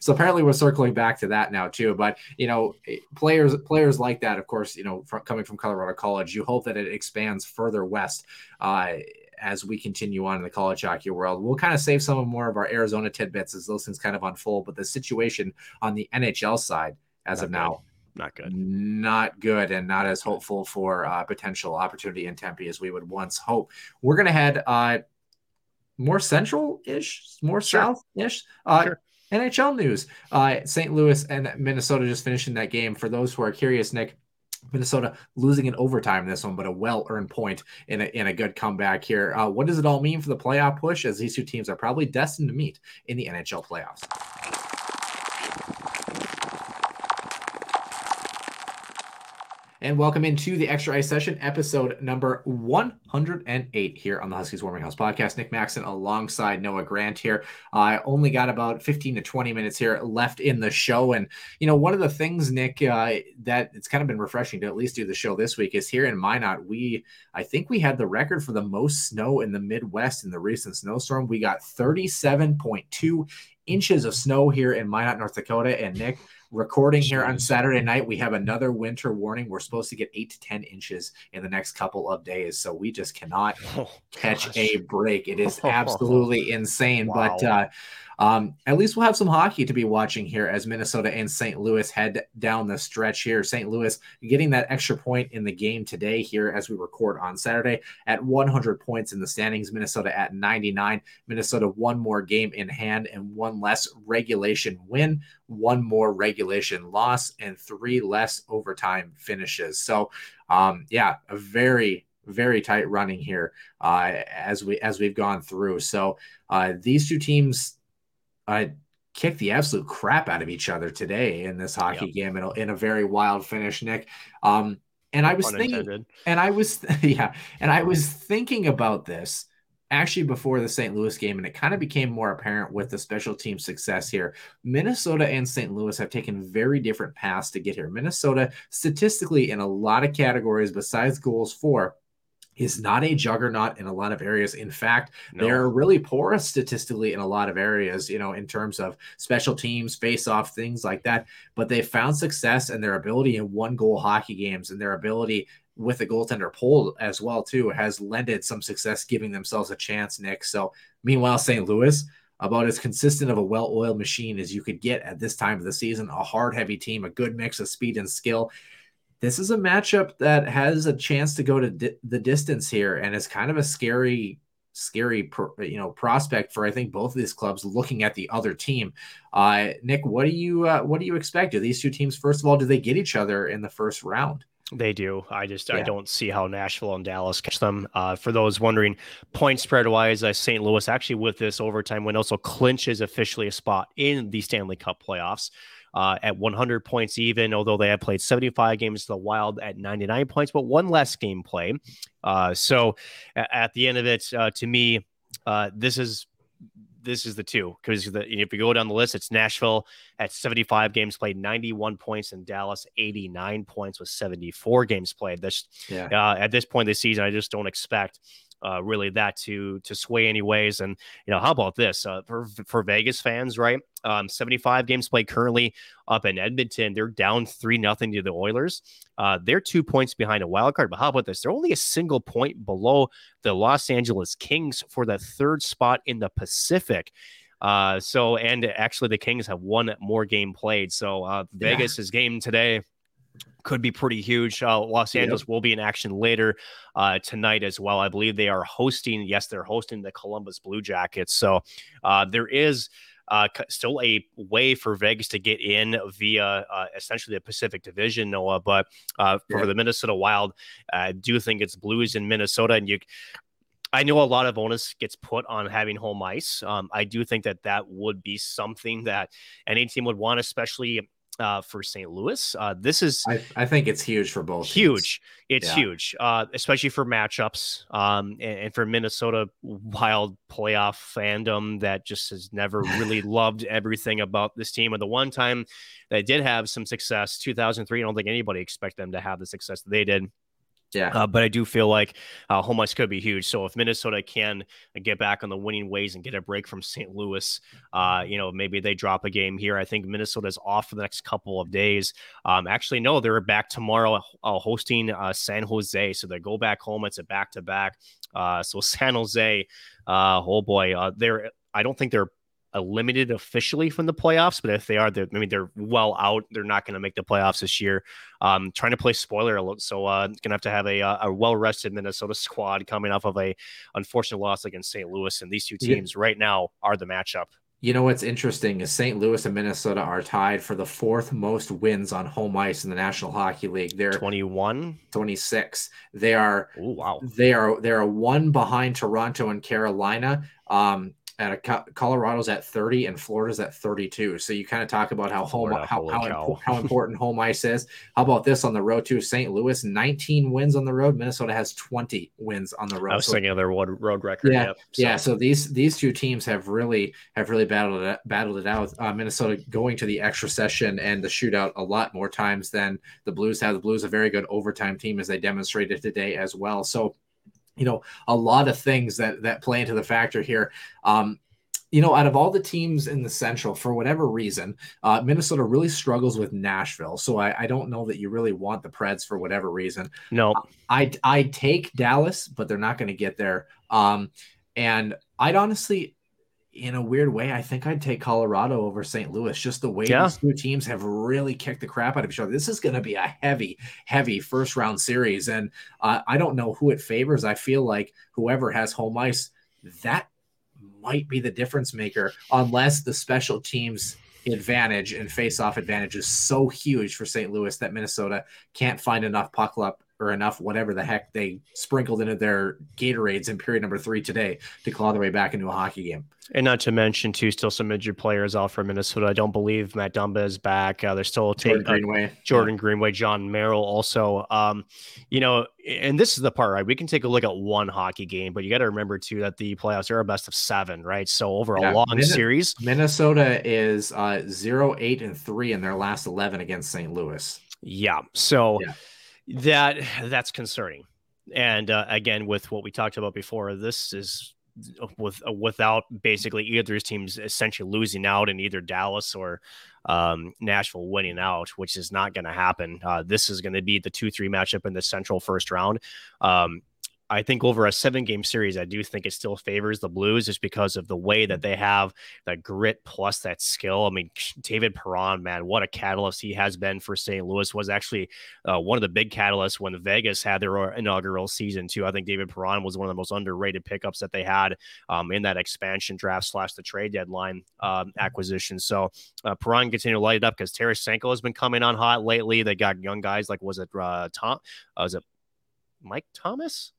so apparently, we're circling back to that now too. But you know, players players like that, of course, you know, from, coming from Colorado College, you hope that it expands further west. Uh, as we continue on in the college hockey world. We'll kind of save some of more of our Arizona tidbits as those things kind of unfold. But the situation on the NHL side, as not of good. now, not good, not good, and not as hopeful for uh, potential opportunity in Tempe as we would once hope. We're gonna head uh, more central ish, more sure. south ish. Uh, sure. NHL news: uh, St. Louis and Minnesota just finishing that game. For those who are curious, Nick Minnesota losing in overtime this one, but a well-earned point in a, in a good comeback here. Uh, what does it all mean for the playoff push as these two teams are probably destined to meet in the NHL playoffs? And welcome into the Extra Ice Session, episode number 108 here on the Huskies Warming House podcast. Nick Maxon alongside Noah Grant here. I only got about 15 to 20 minutes here left in the show. And, you know, one of the things, Nick, uh, that it's kind of been refreshing to at least do the show this week is here in Minot, we, I think we had the record for the most snow in the Midwest in the recent snowstorm. We got 37.2 inches of snow here in Minot, North Dakota. And Nick, recording here on Saturday night, we have another winter warning. We're supposed to get eight to 10 inches in the next couple of days. So we just cannot oh, catch a break. It is absolutely insane. Wow. But, uh, um, at least we'll have some hockey to be watching here as Minnesota and St. Louis head down the stretch here. St. Louis getting that extra point in the game today here as we record on Saturday at 100 points in the standings. Minnesota at 99. Minnesota one more game in hand and one less regulation win, one more regulation loss, and three less overtime finishes. So, um, yeah, a very very tight running here uh, as we as we've gone through. So uh, these two teams uh, kicked the absolute crap out of each other today in this hockey yep. game in a, in a very wild finish, Nick. Um, and I was thinking, and I was, yeah, and I was thinking about this actually before the St. Louis game, and it kind of became more apparent with the special team success here. Minnesota and St. Louis have taken very different paths to get here. Minnesota, statistically, in a lot of categories besides goals for, is not a juggernaut in a lot of areas. In fact, no. they're really porous statistically in a lot of areas, you know, in terms of special teams, face off, things like that. But they found success and their ability in one goal hockey games and their ability with the goaltender pull as well, too, has lended some success, giving themselves a chance, Nick. So meanwhile, St. Louis, about as consistent of a well-oiled machine as you could get at this time of the season, a hard, heavy team, a good mix of speed and skill this is a matchup that has a chance to go to di- the distance here and it's kind of a scary scary you know prospect for i think both of these clubs looking at the other team uh nick what do you uh, what do you expect do these two teams first of all do they get each other in the first round They do. I just I don't see how Nashville and Dallas catch them. Uh, for those wondering, point spread wise, uh, St. Louis actually with this overtime win also clinches officially a spot in the Stanley Cup playoffs. Uh, at 100 points even, although they have played 75 games, to the Wild at 99 points, but one less game play. Uh, so at the end of it, uh, to me, uh, this is this is the two because if you go down the list, it's Nashville at 75 games played, 91 points, and Dallas 89 points with 74 games played. This Yeah. uh, at this point in the season, I just don't expect uh, really that to to sway anyways. And you know, how about this uh, for for Vegas fans, right? Um, 75 games played currently up in Edmonton. They're down three nothing to the Oilers. Uh, they're two points behind a wild card. But how about this? They're only a single point below the Los Angeles Kings for the third spot in the Pacific. Uh, so and actually the Kings have one more game played. So uh, Yeah. Vegas's game today could be pretty huge. Uh, Los Yep. Angeles will be in action later uh, tonight as well. I believe they are hosting. Yes, they're hosting the Columbus Blue Jackets. So uh, there is. Uh, still a way for Vegas to get in via uh, essentially the Pacific Division, Noah. But uh, for Yeah. the Minnesota Wild, I do think it's Blues in Minnesota, and you. I know a lot of onus gets put on having home ice. Um, I do think that that would be something that any team would want, especially uh, for St. Louis. Uh, this is I, I think it's huge for both. teams. huge. It's Yeah. huge, uh, especially for matchups um, and, and for Minnesota Wild playoff fandom that just has never really loved everything about this team. And the one time they did have some success, 2003, I don't think anybody expect them to have the success that they did. Yeah. Uh, but I do feel like uh, home ice could be huge. So if Minnesota can get back on the winning ways and get a break from St. Louis, uh, you know, maybe they drop a game here. I think Minnesota's off for the next couple of days. Um, actually, no, they're back tomorrow uh, hosting uh, San Jose. So they go back home. It's a back to back. So San Jose, uh, oh boy, uh, they're. I don't think they're eliminated officially from the playoffs, but if they are, they're, I mean, they're well out. They're not going to make the playoffs this year. Um, trying to play spoiler alert, so uh, gonna have to have a a well rested Minnesota squad coming off of a unfortunate loss against St. Louis, and these two Yeah. teams right now are the matchup. You know what's interesting is St. Louis and Minnesota are tied for the fourth most wins on home ice in the National Hockey League. They're Twenty one. 26. They are Oh wow. they are they are one behind Toronto and Carolina. Um, at a, Colorado's at 30 and Florida's at 32. So you kind of talk about how home Florida, how how, how important home ice is. How about this on the road to St. Louis 19 wins on the road. Minnesota has 20 wins on the road. I was So- thinking of their road, road record. yeah, Yep. yeah. So- So these these two teams have really have really battled it battled it out. Uh, Minnesota going to the extra session and the shootout a lot more times than the Blues have. The Blues are a very good overtime team as they demonstrated today as well. So, you know, a lot of things that that play into the factor here. Um, you know, out of all the teams in the Central, for whatever reason, uh, Minnesota really struggles with Nashville. So I, I don't know that you really want the Preds for whatever reason. no, I I take Dallas, but they're not going to get there. Um, and I'd honestly, in a weird way, I think I'd take Colorado over St. Louis. Just the way Yeah. these two teams have really kicked the crap out of each other. This is going to be a heavy, heavy first round series, and uh, I don't know who it favors. I feel like whoever has home ice, that might be the difference maker, unless the special teams advantage and face-off advantage is so huge for St. Louis that Minnesota can't find enough puck luck or enough whatever the heck they sprinkled into their Gatorades in period number three today to claw their way back into a hockey game. and not to mention too, still some injured players out for Minnesota. I don't believe Matt Dumba is back. Uh, they're still Jordan taking Greenway, Jordan Greenway, Jon Merrill also. Um, you know, and this is the part, right? We can take a look at one hockey game, but you got to remember too that the playoffs are a best of seven, right? So over Yeah, a long Min- series, Minnesota is uh, zero, eight, and three in their last eleven against St. Louis. yeah. So Yeah. That that's concerning. And uh, again, with what we talked about before, this is with uh, without basically either these teams essentially losing out in either Dallas or um, Nashville winning out, which is not going to happen. Uh, this is going to be the two three matchup in the Central first round. Um, I think over a seven game series, I do think it still favors the Blues just because of the way that they have that grit plus that skill. I mean, David Perron, man, what a catalyst he has been for St. Louis was actually uh, one of the big catalysts when Vegas had their inaugural season, too. I think David Perron was one of the most underrated pickups that they had um, in that expansion draft slash the trade deadline um, acquisition. So uh, Perron continue to light it up because Tarasenko has been coming on hot lately. They got young guys like, was it uh, Tom? Uh, was it Mike Thomas?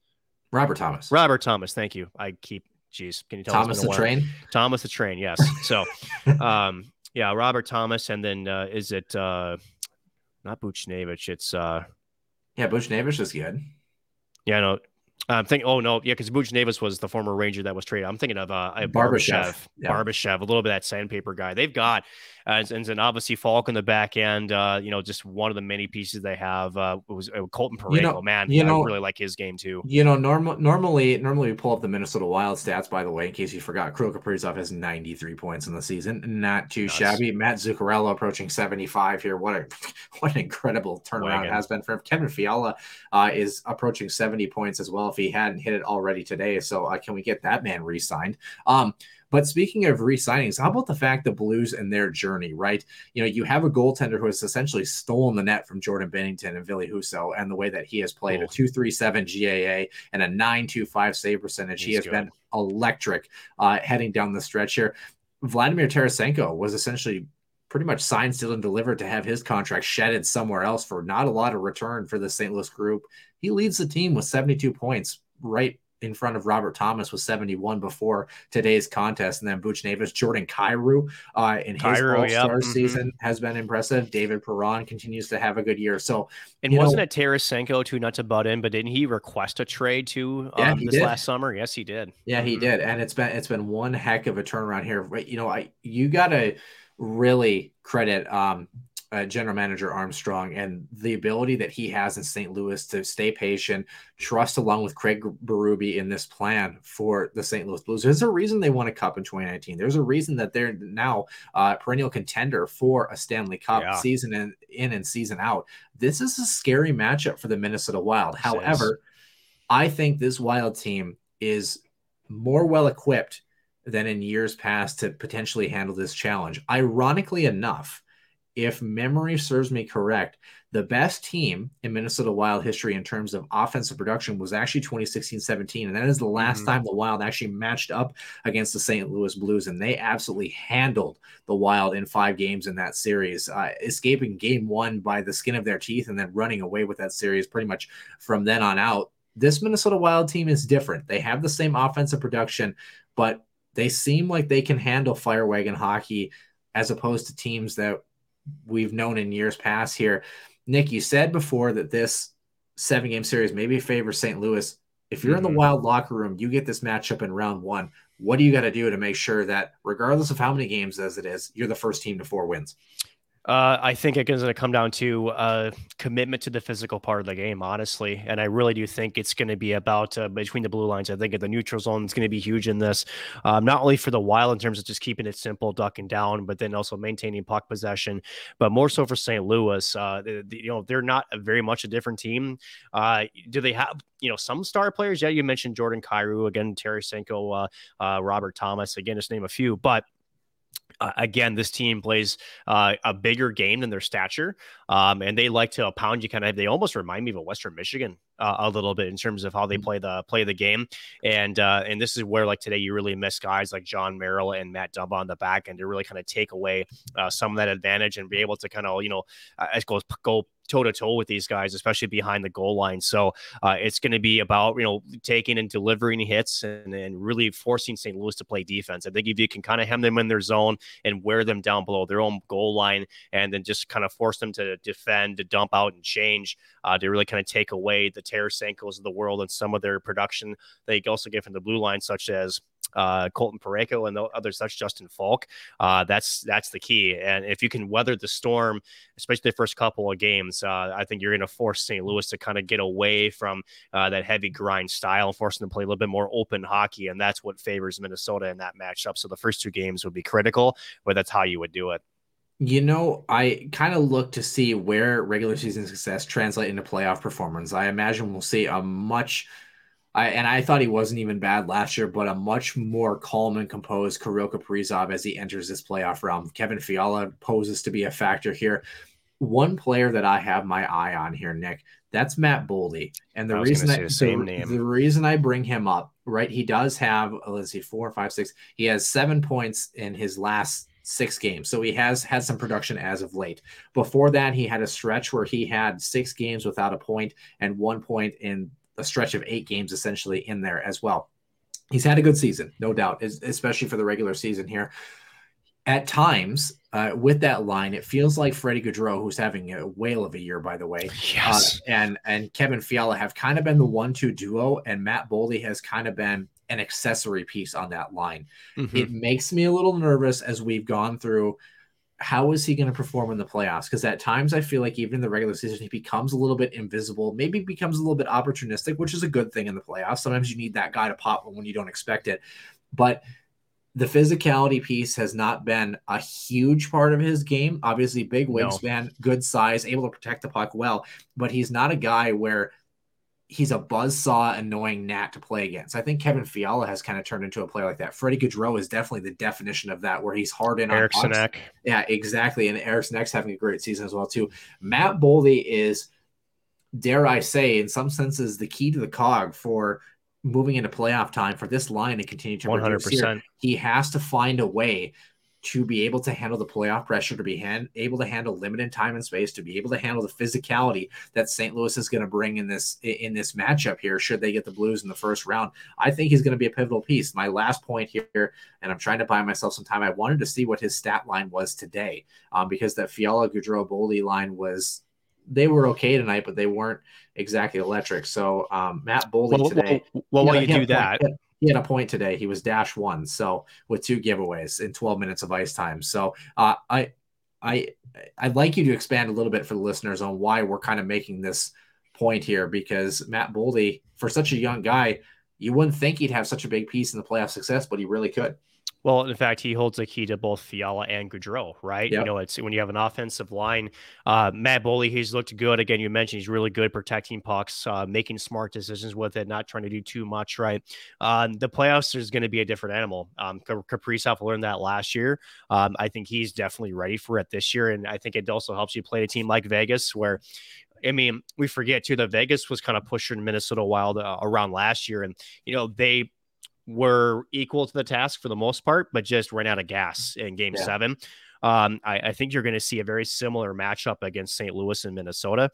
Robert Thomas. Robert Thomas. Thank you. I keep. Jeez, can you tell Thomas the train? Thomas the train. Yes. So, um, yeah, Robert Thomas, and then uh, is it uh, not Buchnevich? It's uh, yeah, Buchnevich is good. Yeah, no, I'm thinking, oh no, yeah, because Buchnevich was the former Ranger that was traded. I'm thinking of uh, Barbashev, yeah. Barbashev, a little bit of that sandpaper guy. They've got, uh, and, and obviously Faulk in the back end. Uh, you know, just one of the many pieces they have. Uh, was uh, Colton Parayko. You know, man, you know, I really like his game too. You know, normal normally normally we pull up the Minnesota Wild stats. By the way, in case you forgot, Kirill Kaprizov has 93 points in the season. Not too shabby. Matt Zuccarello approaching 75 here. What a what an incredible turnaround Wagon. has been for him. Kevin Fiala uh, is approaching 70 points as well. If he hadn't hit it already today, so uh, can we get that man re-signed? Um, but speaking of re-signings, how about the fact the Blues and their journey, right? You know, you have a goaltender who has essentially stolen the net from Jordan Binnington and Ville Husso, and the way that he has played oh. a 237 GAA and a 925 save percentage. He's he has good. been electric uh, heading down the stretch here. Vladimir Tarasenko was essentially pretty much signed, sealed, and delivered to have his contract shedded somewhere else for not a lot of return for the St. Louis group. He leads the team with 72 points, right in front of Robert Thomas was 71 before today's contest. And then Buchnevich, Jordan Kyrou uh, in his All-Star yep. mm-hmm. season has been impressive. David Perron continues to have a good year. So, and wasn't know, it Tarasenko too, not to butt in, but didn't he request a trade too um, yeah, this did. last summer? Yes, he did. Yeah, he mm-hmm. did. And it's been, it's been one heck of a turnaround here. You know, I, you got to really credit um, uh, general manager Armstrong and the ability that he has in St. Louis to stay patient, trust along with Craig Berube in this plan for the St. Louis Blues. There's a reason they won a cup in 2019. There's a reason that they're now uh, perennial contender for a Stanley Cup yeah. season in, in and season out. This is a scary matchup for the Minnesota Wild. However, is. I think this Wild team is more well equipped than in years past to potentially handle this challenge. Ironically enough, if memory serves me correct, the best team in Minnesota Wild history in terms of offensive production was actually 2016 17. And that is the last mm-hmm. time the Wild actually matched up against the St. Louis Blues. And they absolutely handled the Wild in five games in that series, uh, escaping game one by the skin of their teeth and then running away with that series pretty much from then on out. This Minnesota Wild team is different. They have the same offensive production, but they seem like they can handle fire wagon hockey as opposed to teams that we've known in years past here. Nick, you said before that this seven game series maybe favors St. Louis. If you're mm-hmm. in the mm-hmm. wild locker room, you get this matchup in round one. What do you got to do to make sure that, regardless of how many games as it is, you're the first team to four wins? Uh, I think it's going to come down to uh, commitment to the physical part of the game, honestly. And I really do think it's going to be about uh, between the blue lines. I think the neutral zone is going to be huge in this, um, not only for the Wild in terms of just keeping it simple, ducking down, but then also maintaining puck possession, but more so for St. Louis. Uh, the, the, you know, they're not very much a different team. Uh, do they have, you know, some star players? Yeah, you mentioned Jordan Kyrou, again, Tarasenko, uh, Robert Thomas, again, just name a few, but uh, again, this team plays uh, a bigger game than their stature, um, and they like to pound you. Kind of, they almost remind me of a Western Michigan uh, a little bit in terms of how they mm-hmm. play the play the game. And uh, and this is where like today you really miss guys like Jon Merrill and Matt Dumba on the back end to really kind of take away uh, some of that advantage and be able to kind of you know uh, go go toe to toe with these guys, especially behind the goal line. So uh, it's going to be about you know taking and delivering hits and, and really forcing St. Louis to play defense. I think if you can kind of hem them in their zone and wear them down below their own goal line, and then just kind of force them to defend, to dump out and change, uh, to really kind of take away the Tarasenkos of the world and some of their production they also get from the blue line, such as uh, Colton Parayko and the others such Justin Faulk. Uh, that's that's the key. And if you can weather the storm, especially the first couple of games, uh, I think you're going to force St. Louis to kind of get away from uh, that heavy grind style, force them to play a little bit more open hockey, and that's what favors Minnesota in that matchup. So the first two games would be critical, but that's how you would do it. You know, I kind of look to see where regular season success translate into playoff performance. I imagine we'll see a much I, and I thought he wasn't even bad last year, but a much more calm and composed Kirill Kaprizov as he enters this playoff realm. Kevin Fiala poses to be a factor here. One player that I have my eye on here, Nick, that's Matt Boldy. And the reason I, the, name. the reason I bring him up, right? He does have uh, let's see, four, five, six. He has seven points in his last six games. So he has had some production as of late. Before that, he had a stretch where he had six games without a point and one point in a stretch of eight games essentially in there as well. He's had a good season, no doubt, especially for the regular season here. At times, uh, with that line, it feels like Freddie Gaudreau, who's having a whale of a year, by the way, yes, uh, and and Kevin Fiala have kind of been the one-two duo, and Matt Boldy has kind of been an accessory piece on that line. Mm-hmm. It makes me a little nervous as we've gone through how is he going to perform in the playoffs? Because at times I feel like even in the regular season, he becomes a little bit invisible, maybe becomes a little bit opportunistic, which is a good thing in the playoffs. Sometimes you need that guy to pop when you don't expect it. But the physicality piece has not been a huge part of his game. Obviously, big wingspan, no. good size, able to protect the puck well, but he's not a guy where he's a buzzsaw, annoying gnat to play against. I think Kevin Fiala has kind of turned into a player like that. Freddie Gaudreau is definitely the definition of that, where he's hard in Eriksson on Yeah, exactly. And Eriksson having a great season as well too. Matt Boldy is, dare I say, in some senses, the key to the cog for moving into playoff time for this line to continue to 100%. He has to find a way to be able to handle the playoff pressure, to be hand, able to handle limited time and space, to be able to handle the physicality that St. Louis is going to bring in this in this matchup here. Should they get the Blues in the first round, I think he's going to be a pivotal piece. My last point here, and I'm trying to buy myself some time. I wanted to see what his stat line was today, um, because that Fiala Gaudreau Boldy line was they were okay tonight, but they weren't exactly electric. So um, Matt Boldy well, today. Well, well while you do that. Point, he had a point today. He was dash one, so with two giveaways in 12 minutes of ice time. So uh, I, I, I'd like you to expand a little bit for the listeners on why we're kind of making this point here because Matt Boldy, for such a young guy, you wouldn't think he'd have such a big piece in the playoff success, but he really could. Well, in fact, he holds the key to both Fiala and Gaudreau, right? Yep. You know, it's when you have an offensive line. Uh, Matt Boldy, he's looked good. Again, you mentioned he's really good protecting pucks, uh, making smart decisions with it, not trying to do too much, right? Uh, the playoffs is going to be a different animal. Um, Kaprizov learned that last year. Um, I think he's definitely ready for it this year, and I think it also helps you play a team like Vegas, where I mean, we forget too that Vegas was kind of pushing Minnesota Wild uh, around last year, and you know they were equal to the task for the most part, but just ran out of gas in game yeah. seven. Um, I, I, think you're going to see a very similar matchup against St. Louis and Minnesota.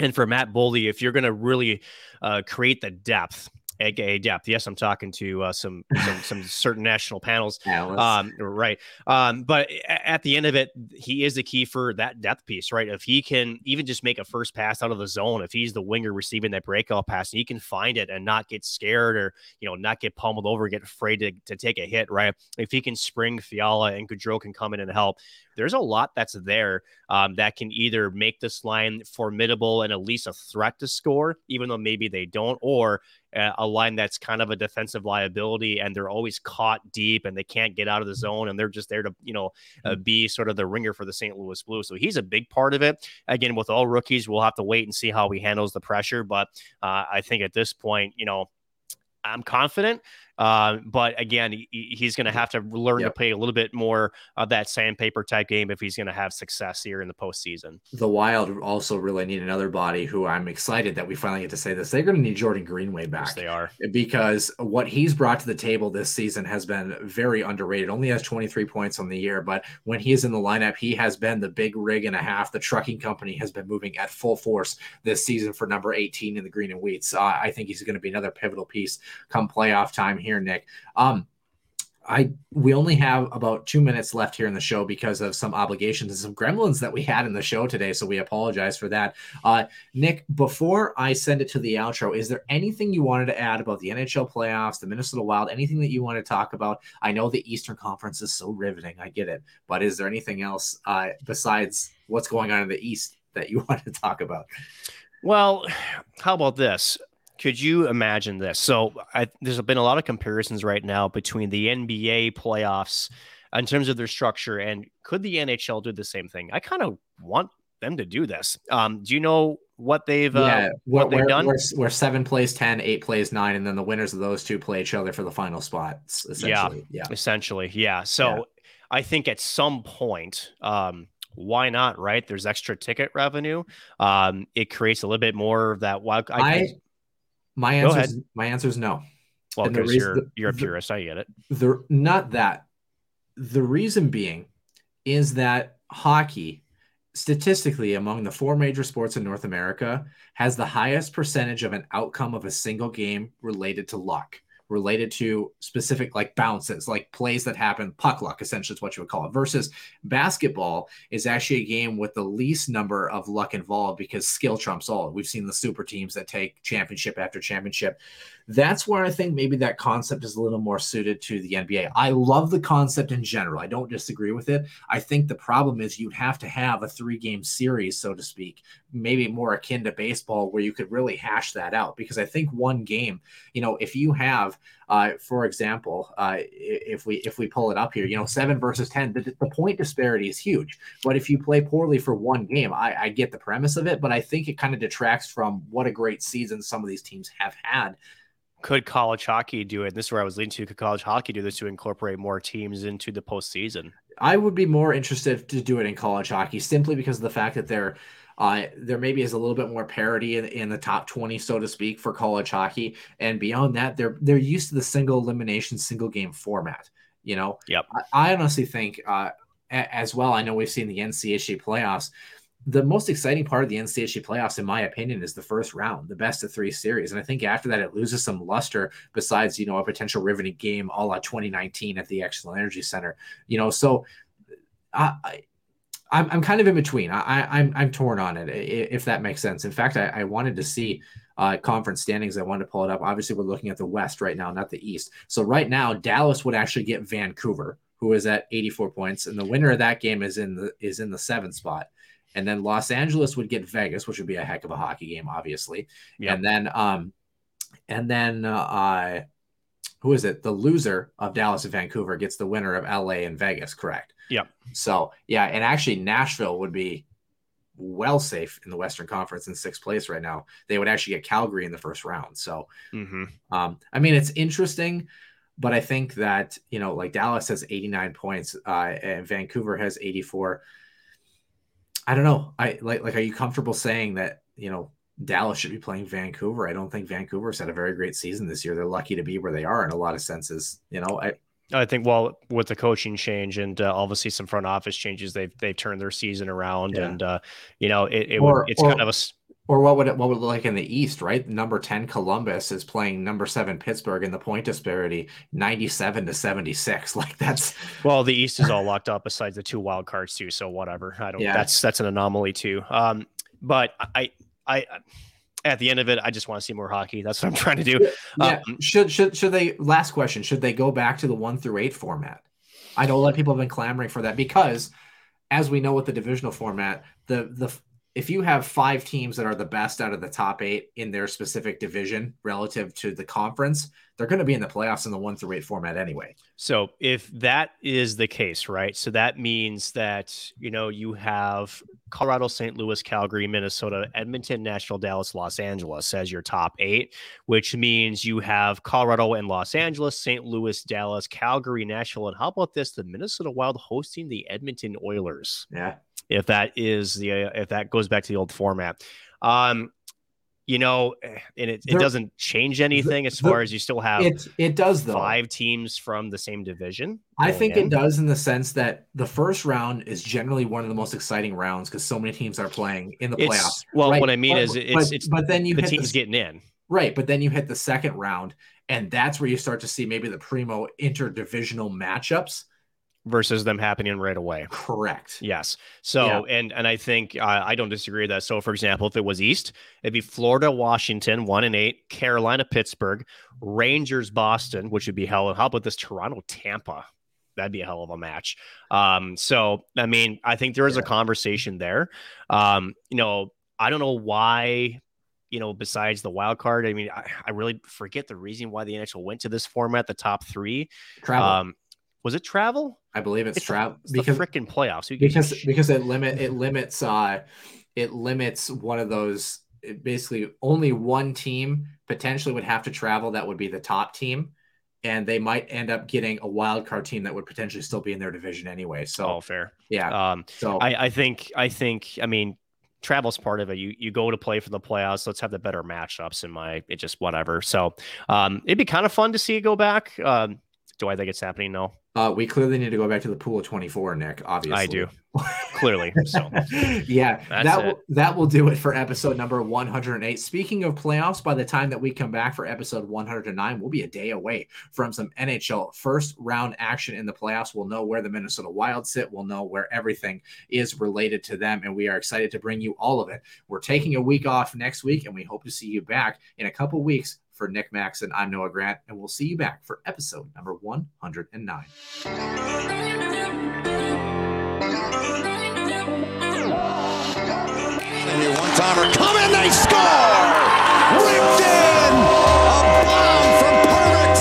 And for Matt Boldy, if you're going to really uh, create the depth aka depth. Yes, I'm talking to uh, some, some, some certain national panels. Um, right. Um, but at the end of it, he is the key for that depth piece, right? If he can even just make a first pass out of the zone, if he's the winger receiving that breakout pass, he can find it and not get scared or you know not get pummeled over, get afraid to, to take a hit, right? If he can spring Fiala and Gaudreau can come in and help, there's a lot that's there um, that can either make this line formidable and at least a threat to score, even though maybe they don't, or a line that's kind of a defensive liability and they're always caught deep and they can't get out of the zone and they're just there to you know uh, mm-hmm. be sort of the ringer for the St. Louis Blues. So he's a big part of it. Again, with all rookies, we'll have to wait and see how he handles the pressure. But uh, I think at this point, you know, I'm confident. Uh, but again, he, he's going to have to learn yep. to play a little bit more of that sandpaper type game if he's going to have success here in the postseason. The Wild also really need another body who I'm excited that we finally get to say this. They're going to need Jordan Greenway back. Yes, they are. Because what he's brought to the table this season has been very underrated. Only has 23 points on the year, but when he is in the lineup, he has been the big rig and a half. The trucking company has been moving at full force this season for number 18 in the green and wheats. Uh, I think he's going to be another pivotal piece come playoff time here, Nick. Um, I we only have about two minutes left here in the show because of some obligations and some gremlins that we had in the show today. So we apologize for that. Uh, Nick, before I send it to the outro, is there anything you wanted to add about the NHL playoffs, the Minnesota Wild, anything that you want to talk about? I know the Eastern Conference is so riveting. I get it, but is there anything else uh, besides what's going on in the East that you want to talk about? Well, how about this? Could you imagine this? So I, there's been a lot of comparisons right now between the NBA playoffs in terms of their structure and could the NHL do the same thing? I kind of want them to do this. Um, do you know what they've uh, yeah, what they've done? Where, where seven plays ten, eight plays nine, and then the winners of those two play each other for the final spots. Essentially, yeah, essentially, yeah. So Yeah. I think at some point, um, why not? Right? There's extra ticket revenue. Um, it creates a little bit more of that wild. I, my answer is my answer is no. well, because you're the- you're a the- purist. I get it. the not that the reason being is that hockey statistically among the four major sports in North America has the highest percentage of an outcome of a single game related to luck related to specific like bounces like plays that happen puck luck essentially is what you would call it versus basketball is actually a game with the least number of luck involved because skill trumps all. We've seen the super teams that take championship after championship that's where I think maybe that concept is a little more suited to the NBA. I love the concept in general. I don't disagree with it. I think the problem is you'd have to have a three game series, so to speak, maybe more akin to baseball, where you could really hash that out. Because I think one game, you know, if you have, uh, for example, uh, if we if we pull it up here, you know, seven versus ten, the, the point disparity is huge. But if you play poorly for one game, I, I get the premise of it, but I think it kind of detracts from what a great season some of these teams have had Could college hockey do it? And This is where I was leaning to. Could college hockey do this to incorporate more teams into the postseason? I would be more interested to do it in college hockey simply because of the fact that there, uh, there maybe is a little bit more parity in, in the top 20, so to speak, for college hockey. And beyond that, they're they're used to the single elimination, single game format. You know, Yep. I, I honestly think uh, as well. I know we've seen the NCAA playoffs. The most exciting part of the NCAA playoffs, in my opinion, is the first round, the best of three series. And I think after that, it loses some luster. Besides, you know, a potential riveting game, all la 2019 at the Xcel Energy Center. You know, so I, I I'm, I'm kind of in between. I, I I'm I'm torn on it, if that makes sense. In fact, I, I wanted to see uh, conference standings. I wanted to pull it up. Obviously, we're looking at the West right now, not the East. So right now, Dallas would actually get Vancouver, who is at 84 points, and the winner of that game is in the is in the seventh spot. And then Los Angeles would get Vegas, which would be a heck of a hockey game, obviously. Yep. And then um, and then uh, who is it? The loser of Dallas and Vancouver gets the winner of LA and Vegas, correct? Yep. So yeah, and actually Nashville would be well safe in the Western Conference in sixth place right now. They would actually get Calgary in the first round. So Mm-hmm. um, I mean, it's interesting, but I think that you know, like Dallas has 89 points, uh, and Vancouver has 84. I don't know. I like like. Are you comfortable saying that you know Dallas should be playing Vancouver? I don't think Vancouver's had a very great season this year. They're lucky to be where they are in a lot of senses. You know, I I think well with the coaching change and uh, obviously some front office changes, they've they've turned their season around, Yeah. and uh, you know it, it Or- it's or- kind of a or what would it what would it look like in the East? Right, number 10 Columbus is playing number seven Pittsburgh in the point disparity, 97 to 76. Like that's well the East is all locked up besides the two wild cards too. So whatever, I don't. Yeah. That's that's an anomaly too. Um, but I I at the end of it, I just want to see more hockey. That's what I'm trying to do. Yeah. Um, should should should they? Last question: Should they go back to the one through eight format? I know a lot of people have been clamoring for that because, as we know with the divisional format, the the if you have five teams that are the best out of the top eight in their specific division relative to the conference, they're going to be in the playoffs in the one through eight format anyway. So if that is the case, right? So that means that you know you have Colorado, St. Louis, Calgary, Minnesota, Edmonton, Nashville, Dallas, Los Angeles as your top eight, which means you have Colorado and Los Angeles, St. Louis, Dallas, Calgary, Nashville, and how about this? The Minnesota Wild hosting the Edmonton Oilers. Yeah, If that is the uh, if that goes back to the old format. Um, you know, and it, it There- doesn't change anything as the- far as you still have it it does though. five teams from the same division. I think in. it does in the sense that the first round is generally one of the most exciting rounds because so many teams are playing in the It's playoffs. well, right? what I mean But- is it's but, it's but then you the teams the, getting in Right, but then you hit the second round, and that's where you start to see maybe the primo interdivisional matchups. Versus them happening right away. Correct. Yes. So Yeah. and and I think uh, I don't disagree with that. So for example, if it was East, it'd be Florida, Washington, one and eight, Carolina, Pittsburgh, Rangers, Boston, which would be hell. And How about this Toronto, Tampa? That'd be a hell of a match. Um, so I mean, I think there is a conversation there. Um, you know, I don't know why. You know, besides the wild card, I mean, I, I really forget the reason why the NHL went to this format, the top three. Travel. Um, was it travel? I believe it's, it's travel because the freaking playoffs. Who gives a because sh- because it limit it limits uh it limits one of those. Basically, only one team potentially would have to travel. That would be the top team, and they might end up getting a wild card team that would potentially still be in their division anyway. So, oh, fair. yeah. Um, so I, I think I think I mean travel's part of it. You you go to play for the playoffs. Let's have the better matchups. In my it just whatever. So um, it'd be kind of fun to see it go back. Um, do I think it's happening? No, uh, we clearly need to go back to the pool of 24, Nick. Obviously, I do. Clearly, so yeah, that will that will do it for episode number 108. Speaking of playoffs, by the time that we come back for episode 109, we'll be a day away from some NHL first round action in the playoffs. We'll know where the Minnesota Wild sit. We'll know where everything is related to them, and we are excited to bring you all of it. We're taking a week off next week, and we hope to see you back in a couple weeks. For Nick Maxon, I'm Noah Grant, and we'll see you back for episode number 109. And your one timer come in, they score! Ripped in! A bomb from Perbix!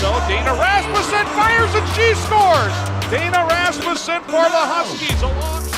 So Dana Rasmussen fires and she scores. Dana Rasmussen for the Huskies alongside.